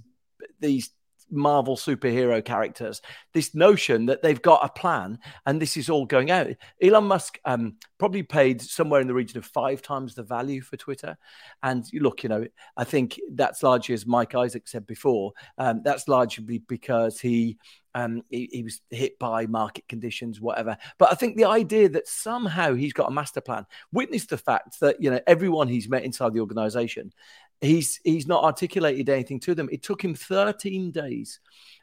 these Marvel superhero characters, this notion that they've got a plan and this is all going out. Elon Musk um, probably paid somewhere in the region of five times the value for Twitter. And look, you know, I think that's largely, as Mike Isaac said before, um, that's largely because he um, he, he, was hit by market conditions, whatever. But I think the idea that somehow he's got a master plan, witness the fact that you know everyone he's met inside the organization he's he's not articulated anything to them. It took him 13 days.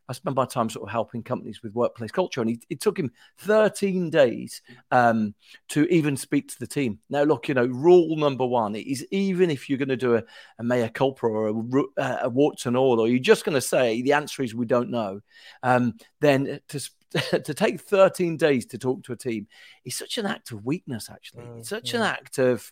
I spend my time sort of helping companies with workplace culture, and he, it took him 13 days um, to even speak to the team. Now, look, you know, rule number one is even if you're going to do a, a mea culpa or a, a warts and all, or you're just going to say the answer is we don't know, um, then to to take 13 days to talk to a team is such an act of weakness. Actually, mm, it's such an act of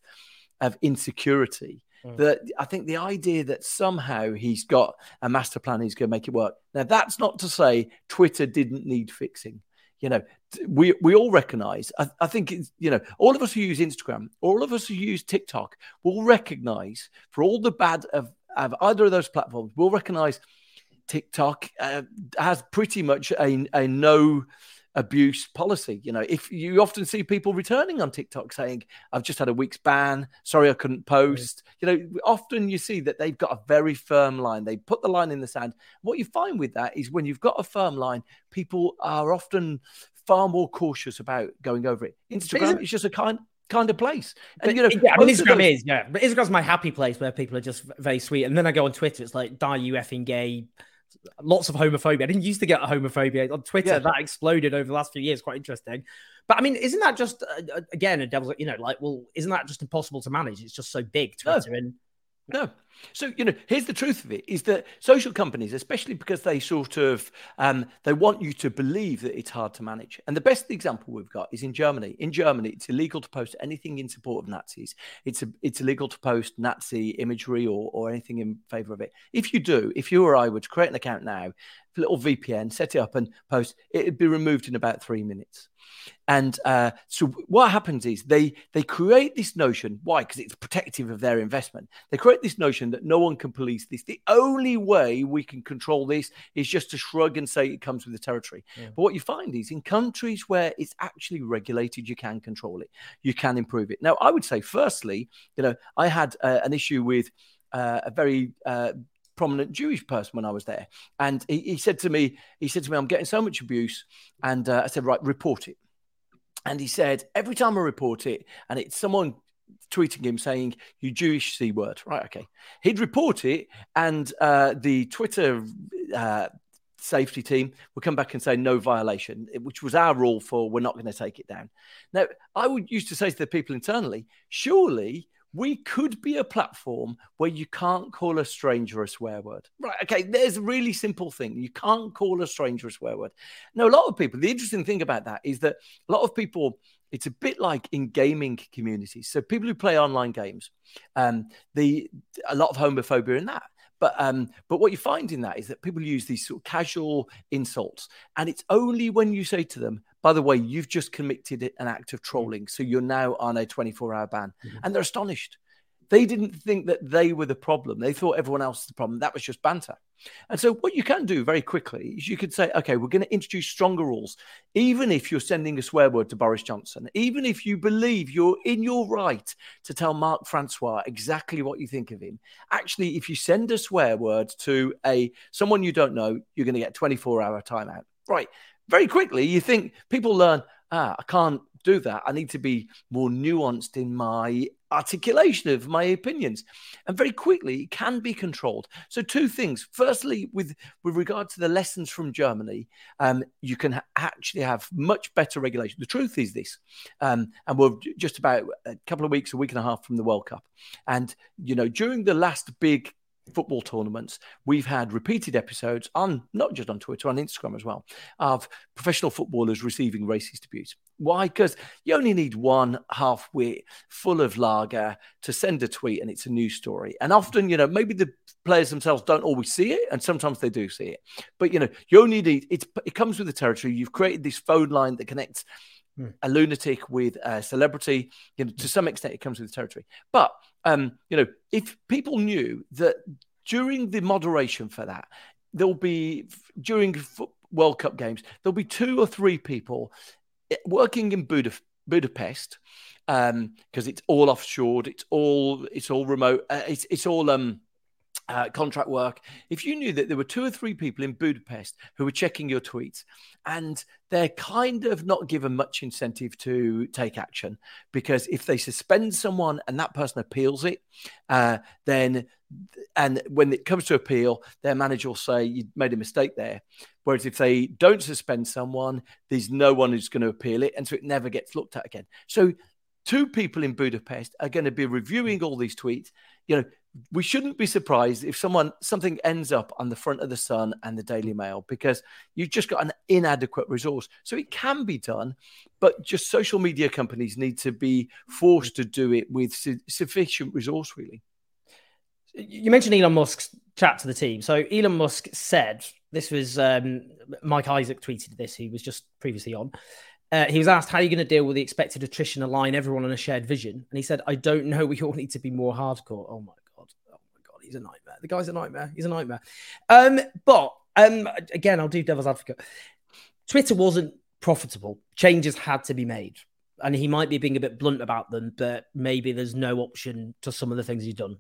of insecurity Mm. That I think the idea that somehow he's got a master plan, he's going to make it work. Now, that's not to say Twitter didn't need fixing. You know, we we all recognize. I, I think it's you know, all of us who use Instagram, all of us who use TikTok, will recognize for all the bad of, of either of those platforms, we'll recognize TikTok uh, has pretty much a, a no abuse policy. You know, if you often see people returning on TikTok saying, I've just had a week's ban, sorry I couldn't mm. post. You know, often you see that they've got a very firm line. They put the line in the sand. What you find with that is when you've got a firm line, people are often far more cautious about going over it. Instagram is just a kind kind of place. And but, you know, yeah, I mean, Instagram those... is, yeah. But Instagram's my happy place where people are just very sweet. And then I go on Twitter, it's like die you effing gay, lots of homophobia. I didn't used to get homophobia on Twitter. Yeah. That exploded over the last few years. Quite interesting. But I mean, isn't that just uh, uh again a devil's? You know, like, well, isn't that just impossible to manage? It's just so big, Twitter, no. and no. So you know, here's the truth of it: is that social companies, especially because they sort of um, they want you to believe that it's hard to manage. And the best example we've got is in Germany. In Germany, it's illegal to post anything in support of Nazis. It's a, it's illegal to post Nazi imagery or or anything in favour of it. If you do, if you or I were to create an account now, little VPN, set it up and post, it'd be removed in about three minutes. And uh, so what happens is they they create this notion. Why? Because it's protective of their investment. They create this notion that no one can police this. The only way we can control this is just to shrug and say it comes with the territory. Yeah. But what you find is in countries where it's actually regulated, you can control it. You can improve it. Now, I would say, firstly, you know, I had uh, an issue with. Uh, a very uh, prominent Jewish person when I was there, and he, he, said to me, he said to me, "I'm getting so much abuse," and uh, I said, "Right, report it." And he said, "Every time I report it, and it's someone." Tweeting him saying, You Jewish C word. Right. Okay. He'd report it, and uh, the Twitter uh, safety team would come back and say no violation, which was our rule for we're not going to take it down. Now, I would used to say to the people internally, surely we could be a platform where you can't call a stranger a swear word. Right. Okay. There's a really simple thing. You can't call a stranger a swear word. Now, a lot of people, the interesting thing about that is that a lot of people, it's a bit like in gaming communities. So people who play online games, um, the a lot of homophobia in that. But um, but what you find in that is that people use these sort of casual insults, and it's only when you say to them, "By the way, you've just committed an act of trolling, so you're now on a 24-hour ban," mm-hmm. and they're astonished. They didn't think that they were the problem. They thought everyone else was the problem. That was just banter. And so, what you can do very quickly is you could say, okay, we're going to introduce stronger rules. Even if you're sending a swear word to Boris Johnson, even if you believe you're in your right to tell Mark Francois exactly what you think of him, actually, if you send a swear word to a someone you don't know, you're going to get 24 hour timeout. Right. Very quickly, you think people learn, ah, I can't do that. I need to be more nuanced in my articulation of my opinions. And very quickly it can be controlled. So two things. Firstly with with regard to the lessons from germany um, you can ha- actually have much better regulation. The truth is this um, and we're just about a couple of weeks a week and a half from the world cup. And you know during the last big football tournaments, we've had repeated episodes on not just on Twitter, on Instagram as well, of professional footballers receiving racist abuse. Why? Because you only need one half wit full of lager to send a tweet and it's a news story. And often, you know, maybe the players themselves don't always see it, and sometimes they do see it. But you know, you only need it's it comes with the territory. You've created this phone line that connects hmm. a lunatic with a celebrity. You know, to some extent, it comes with the territory. But um, you know, if people knew that during the moderation for that, there'll be during World Cup games, there'll be two or three people eh, working in Budapest. Budapest because um, it's all offshore, it's all it's all remote, uh, it's it's all um, uh, contract work, if you knew that there were two or three people in Budapest who were checking your tweets and they're kind of not given much incentive to take action because if they suspend someone and that person appeals it, uh, then and when it comes to appeal, their manager will say you made a mistake there. Whereas if they don't suspend someone, there's no one who's going to appeal it, and so it never gets looked at again. So two people in Budapest are going to be reviewing all these tweets. You know, we shouldn't be surprised if someone something ends up on the front of the Sun and the Daily Mail because you've just got an inadequate resource. So it can be done, but just social media companies need to be forced to do it with su- sufficient resource, really. You mentioned Elon Musk's chat to the team. So Elon Musk said this was um, Mike Isaac tweeted this. He was just previously on. Uh, he was asked, How are you going to deal with the expected attrition, align everyone on a shared vision? And he said, I don't know. We all need to be more hardcore. Oh my he's a nightmare. The guy's a nightmare. He's a nightmare. Um, but um, again, I'll do devil's advocate. Twitter wasn't profitable. Changes had to be made. And he might be being a bit blunt about them, but maybe there's no option to some of the things he's done.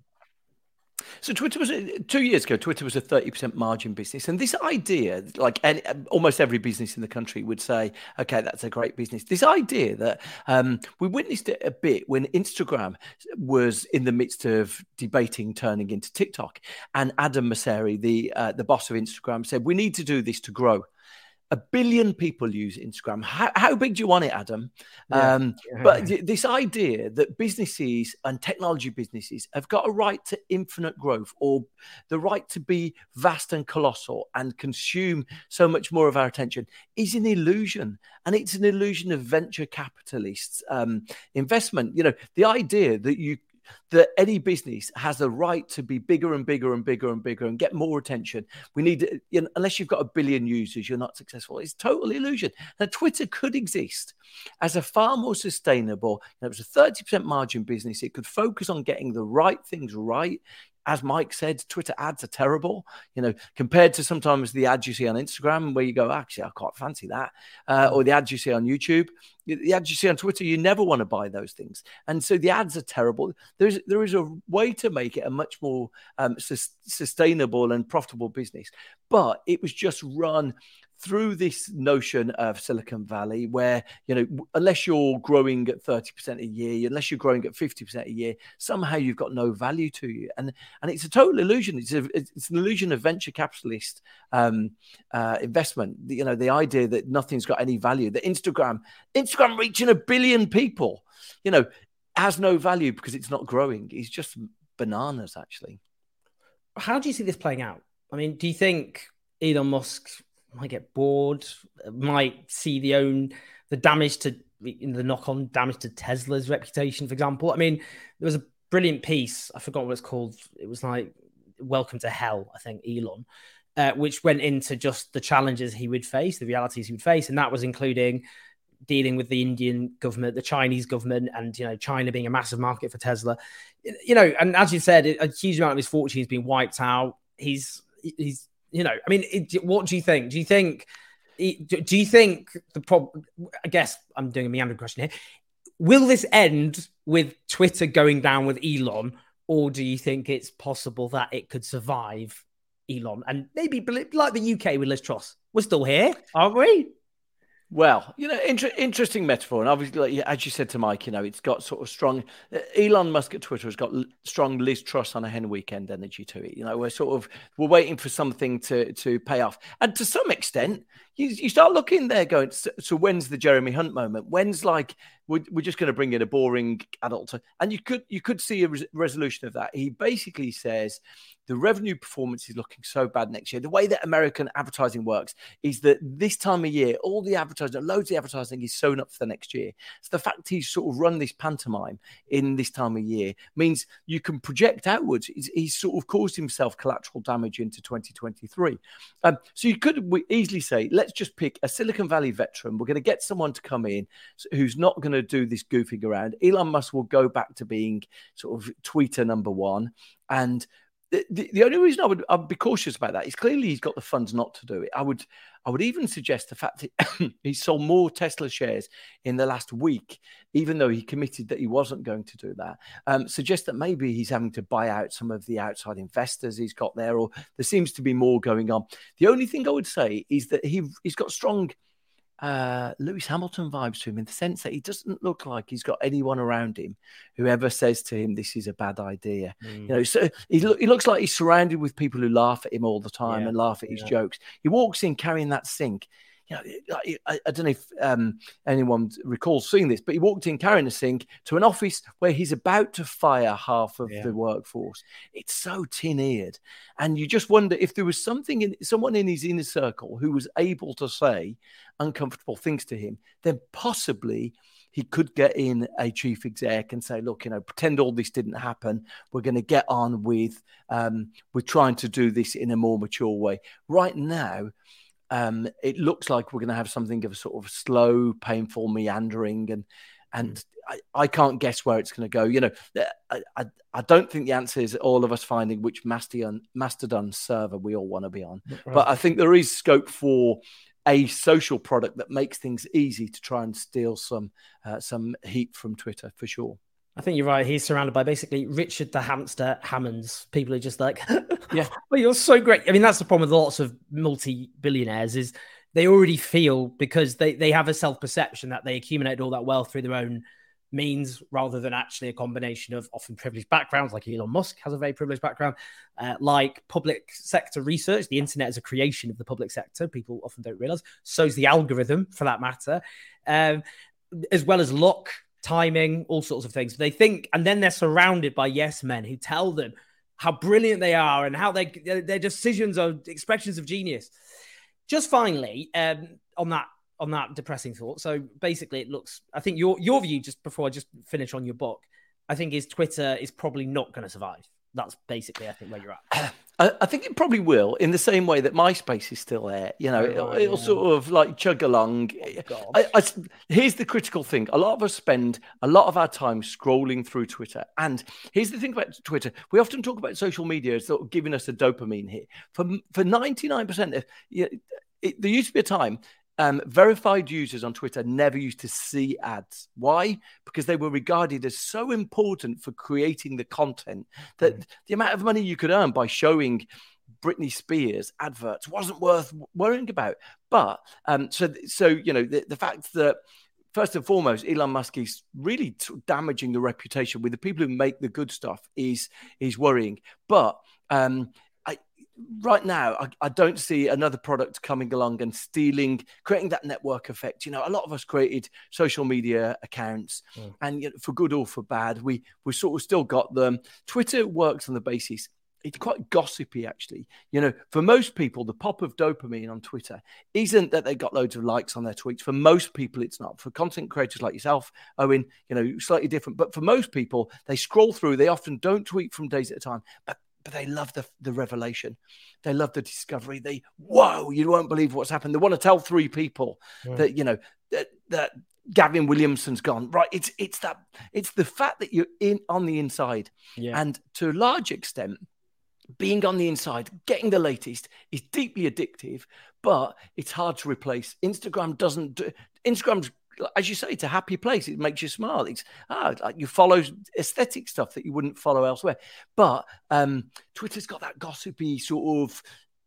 So Twitter was two years ago. Twitter was a thirty percent margin business, and this idea, like any, almost every business in the country would say, "Okay, that's a great business." This idea that um, we witnessed it a bit when Instagram was in the midst of debating turning into TikTok, and Adam Mosseri, the uh, the boss of Instagram, said, "We need to do this to grow." A billion people use Instagram. How, how big do you want it, Adam? Yeah. Um, but this idea that businesses and technology businesses have got a right to infinite growth or the right to be vast and colossal and consume so much more of our attention is an illusion. And it's an illusion of venture capitalists' um, investment. You know, the idea that you that any business has a right to be bigger and bigger and bigger and bigger and get more attention. We need, you know, unless you've got a billion users, you're not successful. It's total illusion. Now, Twitter could exist as a far more sustainable, you know, it was a 30% margin business. It could focus on getting the right things right as Mike said, Twitter ads are terrible. You know, compared to sometimes the ads you see on Instagram, where you go, actually, I quite fancy that, uh, or the ads you see on YouTube. The ads you see on Twitter, you never want to buy those things, and so the ads are terrible. There's there is a way to make it a much more um, sustainable and profitable business, but it was just run through this notion of Silicon Valley, where you know, unless you're growing at thirty percent a year, unless you're growing at fifty percent a year, somehow you've got no value to you, and and it's a total illusion. It's a, it's an illusion of venture capitalist um, uh, investment. You know, the idea that nothing's got any value. That Instagram, Instagram reaching a billion people, you know, has no value because it's not growing. It's just bananas, actually. How do you see this playing out? I mean, do you think Elon Musk might get bored, might see the own the damage to the knock on damage to Tesla's reputation, for example. I mean, there was a brilliant piece. I forgot what it's called. It was like "Welcome to Hell," I think Elon, uh, which went into just the challenges he would face, the realities he would face, and that was including dealing with the Indian government, the Chinese government, and you know China being a massive market for Tesla. You know, and as you said, a huge amount of his fortune has been wiped out. He's he's you know, I mean, it, what do you think? Do you think? Do you think the problem? I guess I'm doing a meandering question here. Will this end with Twitter going down with Elon, or do you think it's possible that it could survive Elon and maybe like the UK with Liz Truss? We're still here, aren't we? Well, you know, inter- interesting metaphor, and obviously, like, as you said to Mike, you know, it's got sort of strong. Uh, Elon Musk at Twitter has got l- strong Liz Truss on a hen weekend energy to it. You know, we're sort of we're waiting for something to to pay off, and to some extent, you, you start looking there, going, so, so when's the Jeremy Hunt moment? When's like we're, we're just going to bring in a boring adult, and you could you could see a res- resolution of that. He basically says the revenue performance is looking so bad next year. The way that American advertising works is that this time of year, all the advertising, loads of advertising is sewn up for the next year. So the fact he's sort of run this pantomime in this time of year means you can project outwards. He's, he's sort of caused himself collateral damage into 2023. Um, so you could easily say, let's just pick a Silicon Valley veteran. We're going to get someone to come in who's not going to do this goofing around. Elon Musk will go back to being sort of tweeter number one and the, the only reason I would I'd be cautious about that is clearly he's got the funds not to do it. I would I would even suggest the fact that he sold more Tesla shares in the last week, even though he committed that he wasn't going to do that, um, suggests that maybe he's having to buy out some of the outside investors he's got there, or there seems to be more going on. The only thing I would say is that he he's got strong uh, Lewis Hamilton vibes to him in the sense that he doesn't look like he's got anyone around him who ever says to him, "This is a bad idea." Mm. You know, so he, lo- he looks like he's surrounded with people who laugh at him all the time yeah. and laugh at his yeah. jokes. He walks in carrying that sink you know, I, I, don't know if um, anyone recalls seeing this, but he walked in carrying a sink to an office where he's about to fire half of yeah. the workforce. It's so tin-eared, and you just wonder if there was something in someone in his inner circle who was able to say uncomfortable things to him, then possibly he could get in a chief exec and say, look, you know, pretend all this didn't happen. We're going to get on with um, with trying to do this in a more mature way. Right now, um, it looks like we're going to have something of a sort of slow, painful meandering, and and mm. I, I can't guess where it's going to go. You know, I, I, I don't think the answer is all of us finding which Mastodon Mastodon server we all want to be on, right. but I think there is scope for a social product that makes things easy to try and steal some uh, some heat from Twitter for sure. I think you're right. He's surrounded by basically Richard the hamster Hammonds. People are just like, yeah, well, you're so great. I mean, that's the problem with lots of multi-billionaires is they already feel because they, they have a self-perception that they accumulated all that wealth through their own means rather than actually a combination of often privileged backgrounds like Elon Musk has a very privileged background uh, like public sector research the internet is a creation of the public sector people often don't realize so is the algorithm for that matter um, as well as luck timing, all sorts of things. They think, and then they're surrounded by yes men who tell them how brilliant they are and how they their decisions are expressions of genius. Just finally, um, on that on that depressing thought. So basically, it looks. I think your your view, just before I just finish on your book, I think is Twitter is probably not going to survive. That's basically, I think, where you're at. I, I, think it probably will, in the same way that MySpace is still there. You know, oh, it'll, it'll sort of like chug along. Oh, I, I, here's the critical thing: a lot of us spend a lot of our time scrolling through Twitter, and here's the thing about Twitter: we often talk about social media as sort of giving us a dopamine hit. For for ninety nine percent, there used to be a time um, verified users on Twitter never used to see ads. Why? Because they were regarded as so important for creating the content that mm. the amount of money you could earn by showing Britney Spears adverts wasn't worth worrying about. But um, so, so you know, the, the fact that first and foremost, Elon Musk is really t- damaging the reputation with the people who make the good stuff is is worrying. But um, right now, I, I, don't see another product coming along and stealing, creating that network effect. You know, a lot of us created social media accounts, mm. and you know, for good or for bad, we we sort of still got them. Twitter works on the basis. It's quite gossipy, actually. You know, for most people, the pop of dopamine on Twitter isn't that they got loads of likes on their tweets. For most people, it's not. For content creators like yourself, Owen, you know, slightly different. But for most people, they scroll through. They often don't tweet from days at a time, but but they love the, the revelation. They love the discovery. They, whoa, you won't believe what's happened. They want to tell three people yeah. that, you know, that, that Gavin Williamson's gone. Right. It's, it's that, it's the fact that you're in on the inside. Yeah. And to a large extent, being on the inside, getting the latest is deeply addictive, but it's hard to replace. Instagram doesn't do, Instagram's as you say, it's a happy place. It makes you smile. It's ah, like you follow aesthetic stuff that you wouldn't follow elsewhere. But um, Twitter's got that gossipy sort of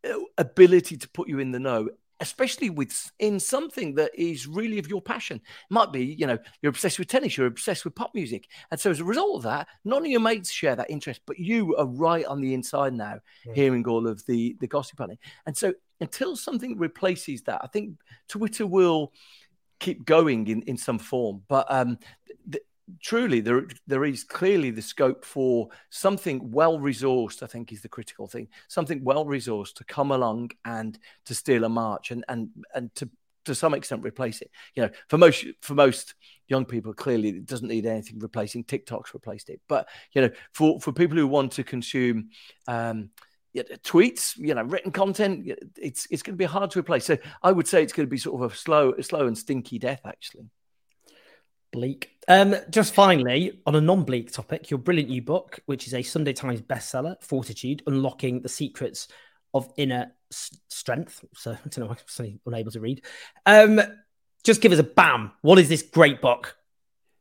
uh, ability to put you in the know, especially with in something that is really of your passion. It might be, you know, you're obsessed with tennis, you're obsessed with pop music, and so as a result of that, none of your mates share that interest, but you are right on the inside now, yeah. hearing all of the the gossip on it. And so until something replaces that, I think Twitter will keep going in, in some form. But um, th- truly, there there is clearly the scope for something well resourced. I think is the critical thing. Something well resourced to come along and to steal a march and and and to to some extent replace it. You know, for most for most young people, clearly it doesn't need anything replacing. TikTok's replaced it, but you know, for for people who want to consume. Um, tweets, you know, written content, it's it's going to be hard to replace. So I would say it's going to be sort of a slow, a slow and stinky death, actually. Bleak. Um, just finally, on a non-bleak topic, your brilliant new book, which is a Sunday Times bestseller, Fortitude: Unlocking the Secrets of Inner S- Strength. So I don't know, I'm unable to read. Um, just give us a bam. What is this great book?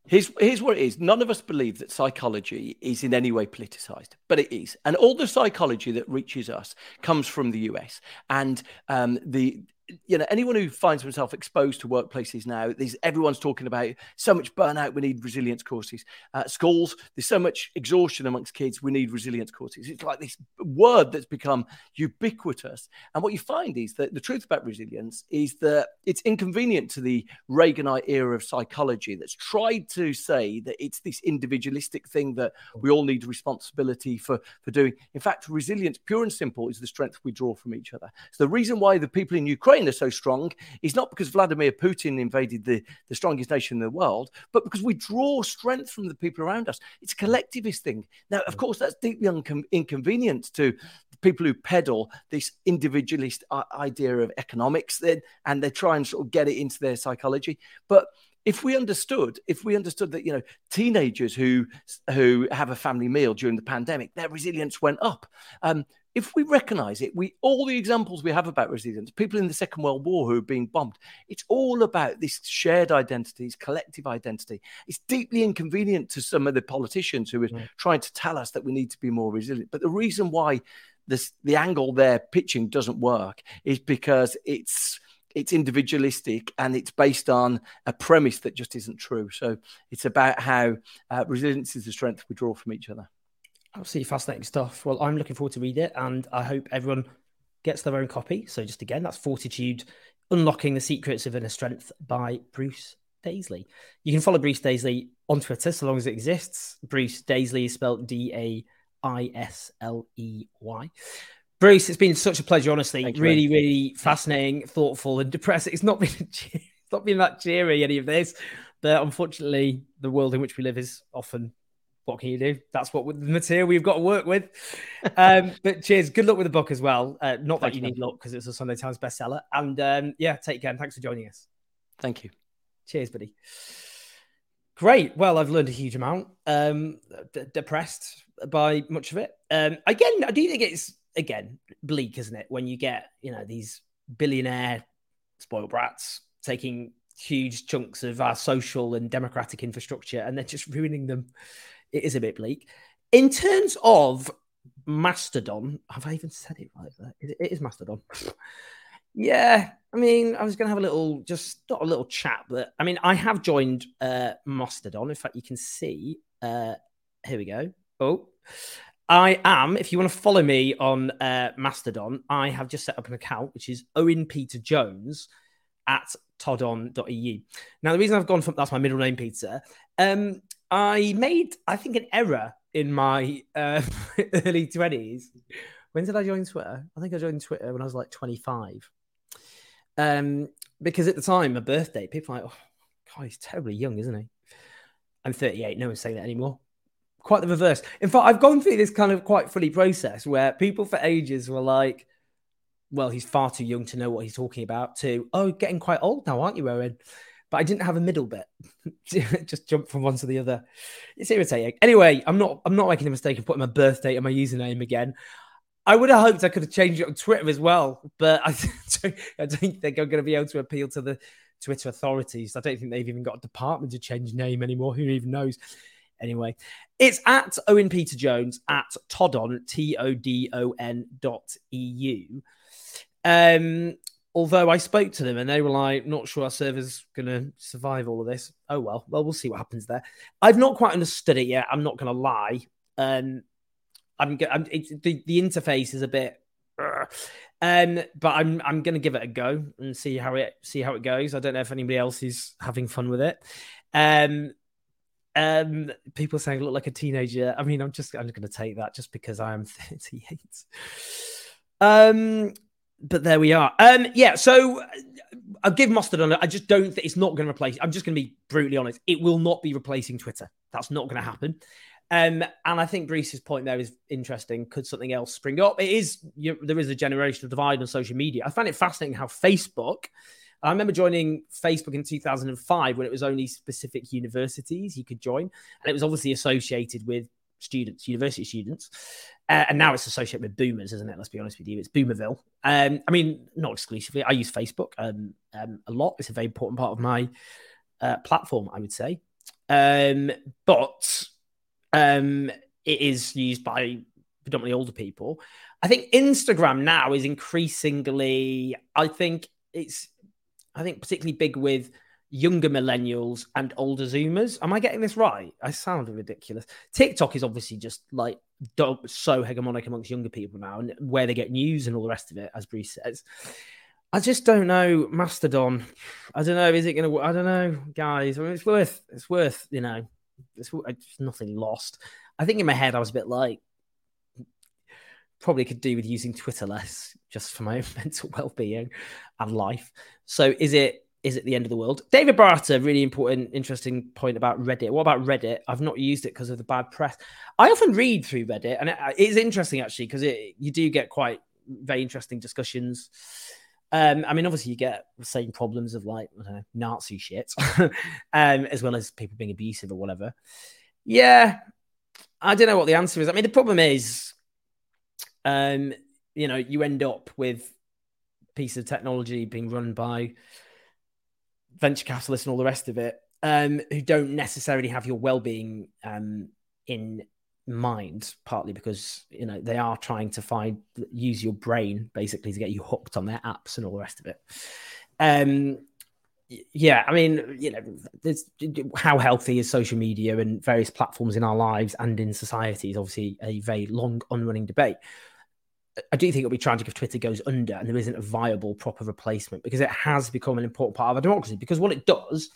Here's, here's what it is. None of us believe that psychology is in any way politicized, but it is. And all the psychology that reaches us comes from the US. And um, the you know anyone who finds himself exposed to workplaces now there's everyone's talking about so much burnout we need resilience courses. Uh, schools there's so much exhaustion amongst kids we need resilience courses. It's like this word that's become ubiquitous. And what you find is that the truth about resilience is that it's inconvenient to the reaganite era of psychology that's tried to say that it's this individualistic thing that we all need responsibility for for doing. In fact resilience pure and simple is the strength we draw from each other. So the reason why the people in ukraine Ukraine are so strong is not because Vladimir Putin invaded the, the strongest nation in the world, but because we draw strength from the people around us. It's a collectivist thing. Now, of course, that's deeply inconvenient to people who peddle this individualist uh, idea of economics then, and they try and sort of get it into their psychology. But if we understood if we understood that you know teenagers who who have a family meal during the pandemic their resilience went up um, if we recognize it, we all the examples we have about resilience, people in the Second World War who are being bombed, it's all about this shared identity, this collective identity. It's deeply inconvenient to some of the politicians who are mm. trying to tell us that we need to be more resilient. But the reason why this the angle they're pitching doesn't work is because it's it's individualistic and it's based on a premise that just isn't true. So it's about how uh, resilience is the strength we draw from each other. Absolutely fascinating stuff. Well, I'm looking forward to read it, and I hope everyone gets their own copy. So, just again, that's Fortitude Unlocking the Secrets of Inner Strength by Bruce Daisley. You can follow Bruce Daisley on Twitter so long as it exists. Bruce Daisley is spelled D A I S L E Y. Bruce, it's been such a pleasure, honestly. Really, really fascinating, thoughtful, and depressing. It's not been it's not been that cheery, any of this. But unfortunately, the world in which we live is often what can you do? That's what the material we've got to work with. Um, but cheers. Good luck with the book as well. Uh, not that you need luck because it's a Sunday Times bestseller. And um, yeah, take care. And thanks for joining us. Thank you. Cheers, buddy. Great. Well, I've learned a huge amount. Um, d- depressed by much of it. Um, again, I do think it's again bleak, isn't it? When you get you know these billionaire spoiled brats taking huge chunks of our social and democratic infrastructure and they're just ruining them it is a bit bleak. In terms of Mastodon, have I even said it right there? It is Mastodon. yeah, I mean, I was going to have a little, just not a little chat, but I mean, I have joined uh, Mastodon. In fact, you can see. Uh, here we go. Oh, I am. If you want to follow me on uh, Mastodon, I have just set up an account, which is Owen Peter Jones at todon.eu. Now, the reason I've gone from that's my middle name, Peter. Um, I made, I think, an error in my uh, early 20s. When did I join Twitter? I think I joined Twitter when I was like 25. Um, because at the time, my birthday, people like, oh, God, he's terribly young, isn't he? I'm 38. No one's saying that anymore. Quite the reverse. In fact, I've gone through this kind of quite fully process where people for ages were like, well, he's far too young to know what he's talking about, to, oh, getting quite old now, aren't you, Owen? But I didn't have a middle bit. Just jump from one to the other. It's irritating. Anyway, I'm not I'm not making a mistake of putting my birth date and my username again. I would have hoped I could have changed it on Twitter as well, but I I don't think I'm going to be able to appeal to the Twitter authorities. I don't think they've even got a department to change name anymore. Who even knows? Anyway, it's at Owen Peter Jones at Todon, T O D O N dot EU. Um, although I spoke to them and they were like, not sure our server's going to survive all of this. Oh, well, well, we'll see what happens there. I've not quite understood it yet. I'm not going to lie. Um, I'm, I'm the, the interface is a bit, um, but I'm, I'm going to give it a go and see how it, see how it goes. I don't know if anybody else is having fun with it. Um, um, people saying look like a teenager. I mean, I'm just, I'm going to take that just because I am 38. Um, but there we are. Um, yeah, so uh, I'll give Mastodon it. I just don't think it's not going to replace. I'm just going to be brutally honest. It will not be replacing Twitter. That's not going to happen. Um, and I think Bruce's point there is interesting. Could something else spring up? It is. You, there is a generational divide on social media. I find it fascinating how Facebook I remember joining Facebook in 2005 when it was only specific universities you could join, and it was obviously associated with students, university students. Uh, and now it's associated with boomers, isn't it? Let's be honest with you. It's Boomerville. Um, I mean, not exclusively. I use Facebook um, um, a lot. It's a very important part of my uh, platform, I would say. Um, but um, it is used by predominantly older people. I think Instagram now is increasingly, I think it's, I think particularly big with younger millennials and older zoomers. Am I getting this right? I sound ridiculous. TikTok is obviously just like so hegemonic amongst younger people now and where they get news and all the rest of it, as Bruce says. I just don't know. Mastodon. I don't know. Is it going to? I don't know, guys. I mean, it's worth. It's worth. You know, it's, it's nothing lost. I think in my head I was a bit like, probably could do with using Twitter less, just for my own mental well-being and life. So, is it? Is it the end of the world? David Barata, really important, interesting point about Reddit. What about Reddit? I've not used it because of the bad press. I often read through Reddit, and it is interesting actually because you do get quite very interesting discussions um, I mean, obviously, you get the same problems of like know, Nazi shit, um, as well as people being abusive or whatever. Yeah, I don't know what the answer is. I mean, the problem is, um, you know, you end up with piece of technology being run by venture capitalists and all the rest of it, um, who don't necessarily have your well-being um, in mind partly because you know they are trying to find use your brain basically to get you hooked on their apps and all the rest of it. Um yeah i mean you know how healthy is social media and various platforms in our lives and in society is obviously a very long unrunning debate I do think it'll be tragic if Twitter goes under and there isn't a viable, proper replacement because it has become an important part of our democracy. Because what it does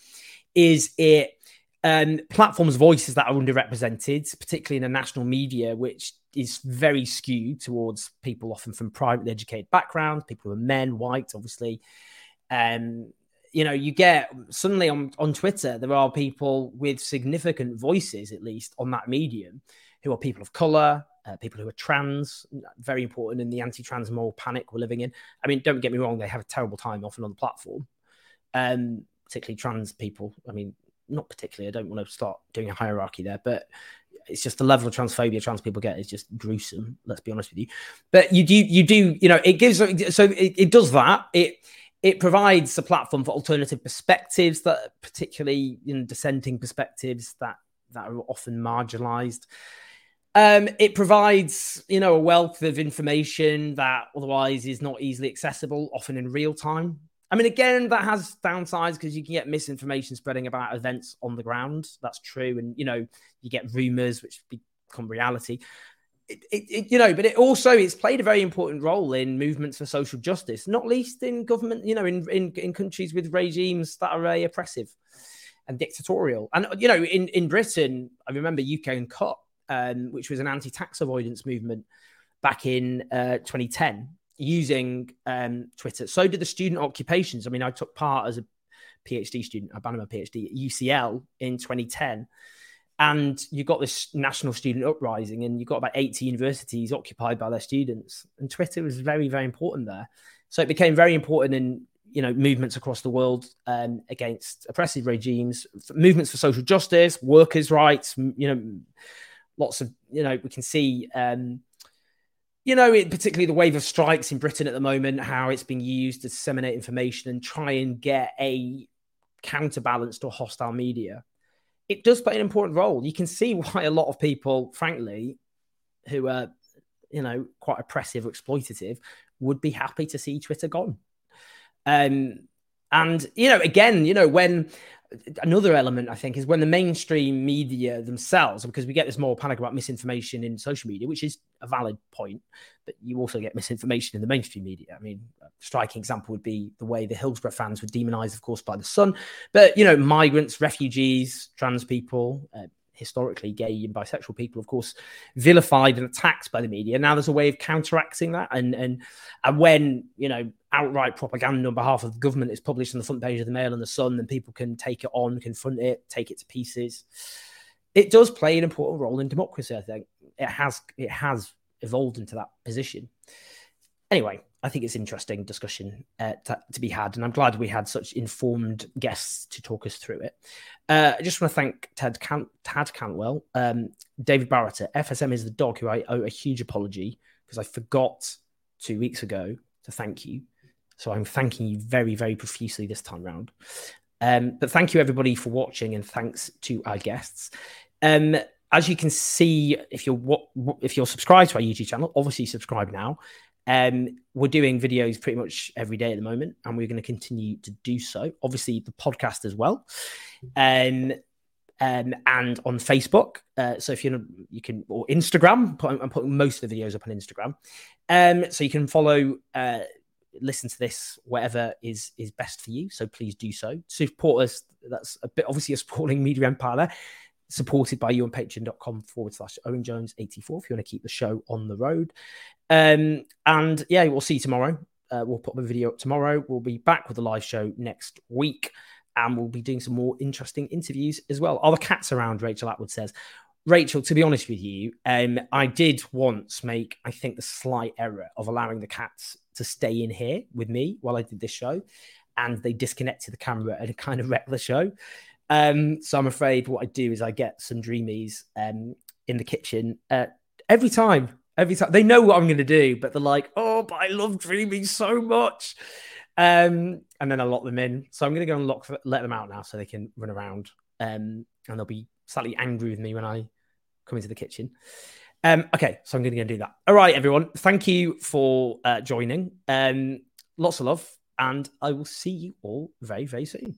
is it um, platforms' voices that are underrepresented, particularly in the national media, which is very skewed towards people often from privately educated backgrounds, people who are men, white, obviously. Um, you know, you get suddenly on, on Twitter, there are people with significant voices, at least on that medium, who are people of color, uh, people who are trans, very important in the anti trans moral panic we're living in. I mean, don't get me wrong, they have a terrible time often on the platform, um, particularly trans people. I mean, not particularly. I don't want to start doing a hierarchy there, but it's just the level of transphobia trans people get is just gruesome. Let's be honest with you. But you do, you do, you know, it gives so it, it does that. It it provides a platform for alternative perspectives that, particularly in dissenting perspectives that that are often marginalized. Um, it provides, you know, a wealth of information that otherwise is not easily accessible, often in real time. I mean, again, that has downsides because you can get misinformation spreading about events on the ground. That's true. And, you know, you get rumors which become reality. It, it, it, you know, but it also it's played a very important role in movements for social justice, not least in government, you know, in, in, in countries with regimes that are very oppressive and dictatorial. And, you know, in, in Britain, I remember UK Uncut, um, which was an anti tax avoidance movement back in uh, 2010 using um, Twitter. So did the student occupations. I mean, I took part as a PhD student, I my PhD at UCL in 2010. And you got this national student uprising, and you got about 80 universities occupied by their students. And Twitter was very, very important there. So it became very important in you know movements across the world um, against oppressive regimes, movements for social justice, workers' rights. You know, lots of you know we can see um, you know, it, particularly the wave of strikes in Britain at the moment, how it's being used to disseminate information and try and get a counterbalance to hostile media. It does play an important role. You can see why a lot of people, frankly, who are, you know, quite oppressive or exploitative, would be happy to see Twitter gone. Um, and you know, again, you know, when another element I think is when the mainstream media themselves, because we get this more panic about misinformation in social media, which is a valid point, but you also get misinformation in the mainstream media. I mean, a striking example would be the way the Hillsborough fans were demonized, of course, by the Sun, but you know, migrants, refugees, trans people, uh, historically gay and bisexual people, of course, vilified and attacked by the media. Now there's a way of counteracting that, and and and when you know outright propaganda on behalf of the government is published on the front page of the Mail and the Sun, then people can take it on, confront it, take it to pieces. It does play an important role in democracy. I think it has it has evolved into that position. Anyway, I think it's an interesting discussion uh, to, to, be had, and I'm glad we had such informed guests to talk us through it. Uh, I just want to thank Ted Can- Tad Cantwell, um, David Barrett FSM is the dog, who I owe a huge apology because I forgot two weeks ago to thank you. So I'm thanking you very, very profusely this time round. Um, but thank you everybody for watching, and thanks to our guests. Um, as you can see, if you're if you're subscribed to our YouTube channel, obviously subscribe now. Um, we're doing videos pretty much every day at the moment, and we're going to continue to do so. Obviously, the podcast as well, um, um, and on Facebook. Uh, so if you you can or Instagram, I'm putting most of the videos up on Instagram, um, so you can follow. Uh, listen to this whatever is is best for you so please do so support us that's a bit obviously a sprawling media empire supported by you on patreon.com forward slash Owen Jones 84 if you want to keep the show on the road. Um, and yeah, we'll see you tomorrow. Uh, we'll put the video up tomorrow. We'll be back with the live show next week and we'll be doing some more interesting interviews as well. Are the cats around? Rachel Atwood says. Rachel, to be honest with you, um, I did once make, I think, the slight error of allowing the cats to stay in here with me while I did this show, and they disconnected the camera and kind of wrecked the show. Um, so I'm afraid what I do is I get some dreamies um, in the kitchen uh, every time. Every time they know what I'm going to do, but they're like, "Oh, but I love dreamies so much," um, and then I lock them in. So I'm going to go and lock, let them out now, so they can run around, um, and they'll be slightly angry with me when I come into the kitchen. Um, okay, so I'm going to go and do that. All right, everyone. Thank you for uh, joining. Um, lots of love, and I will see you all very, very soon.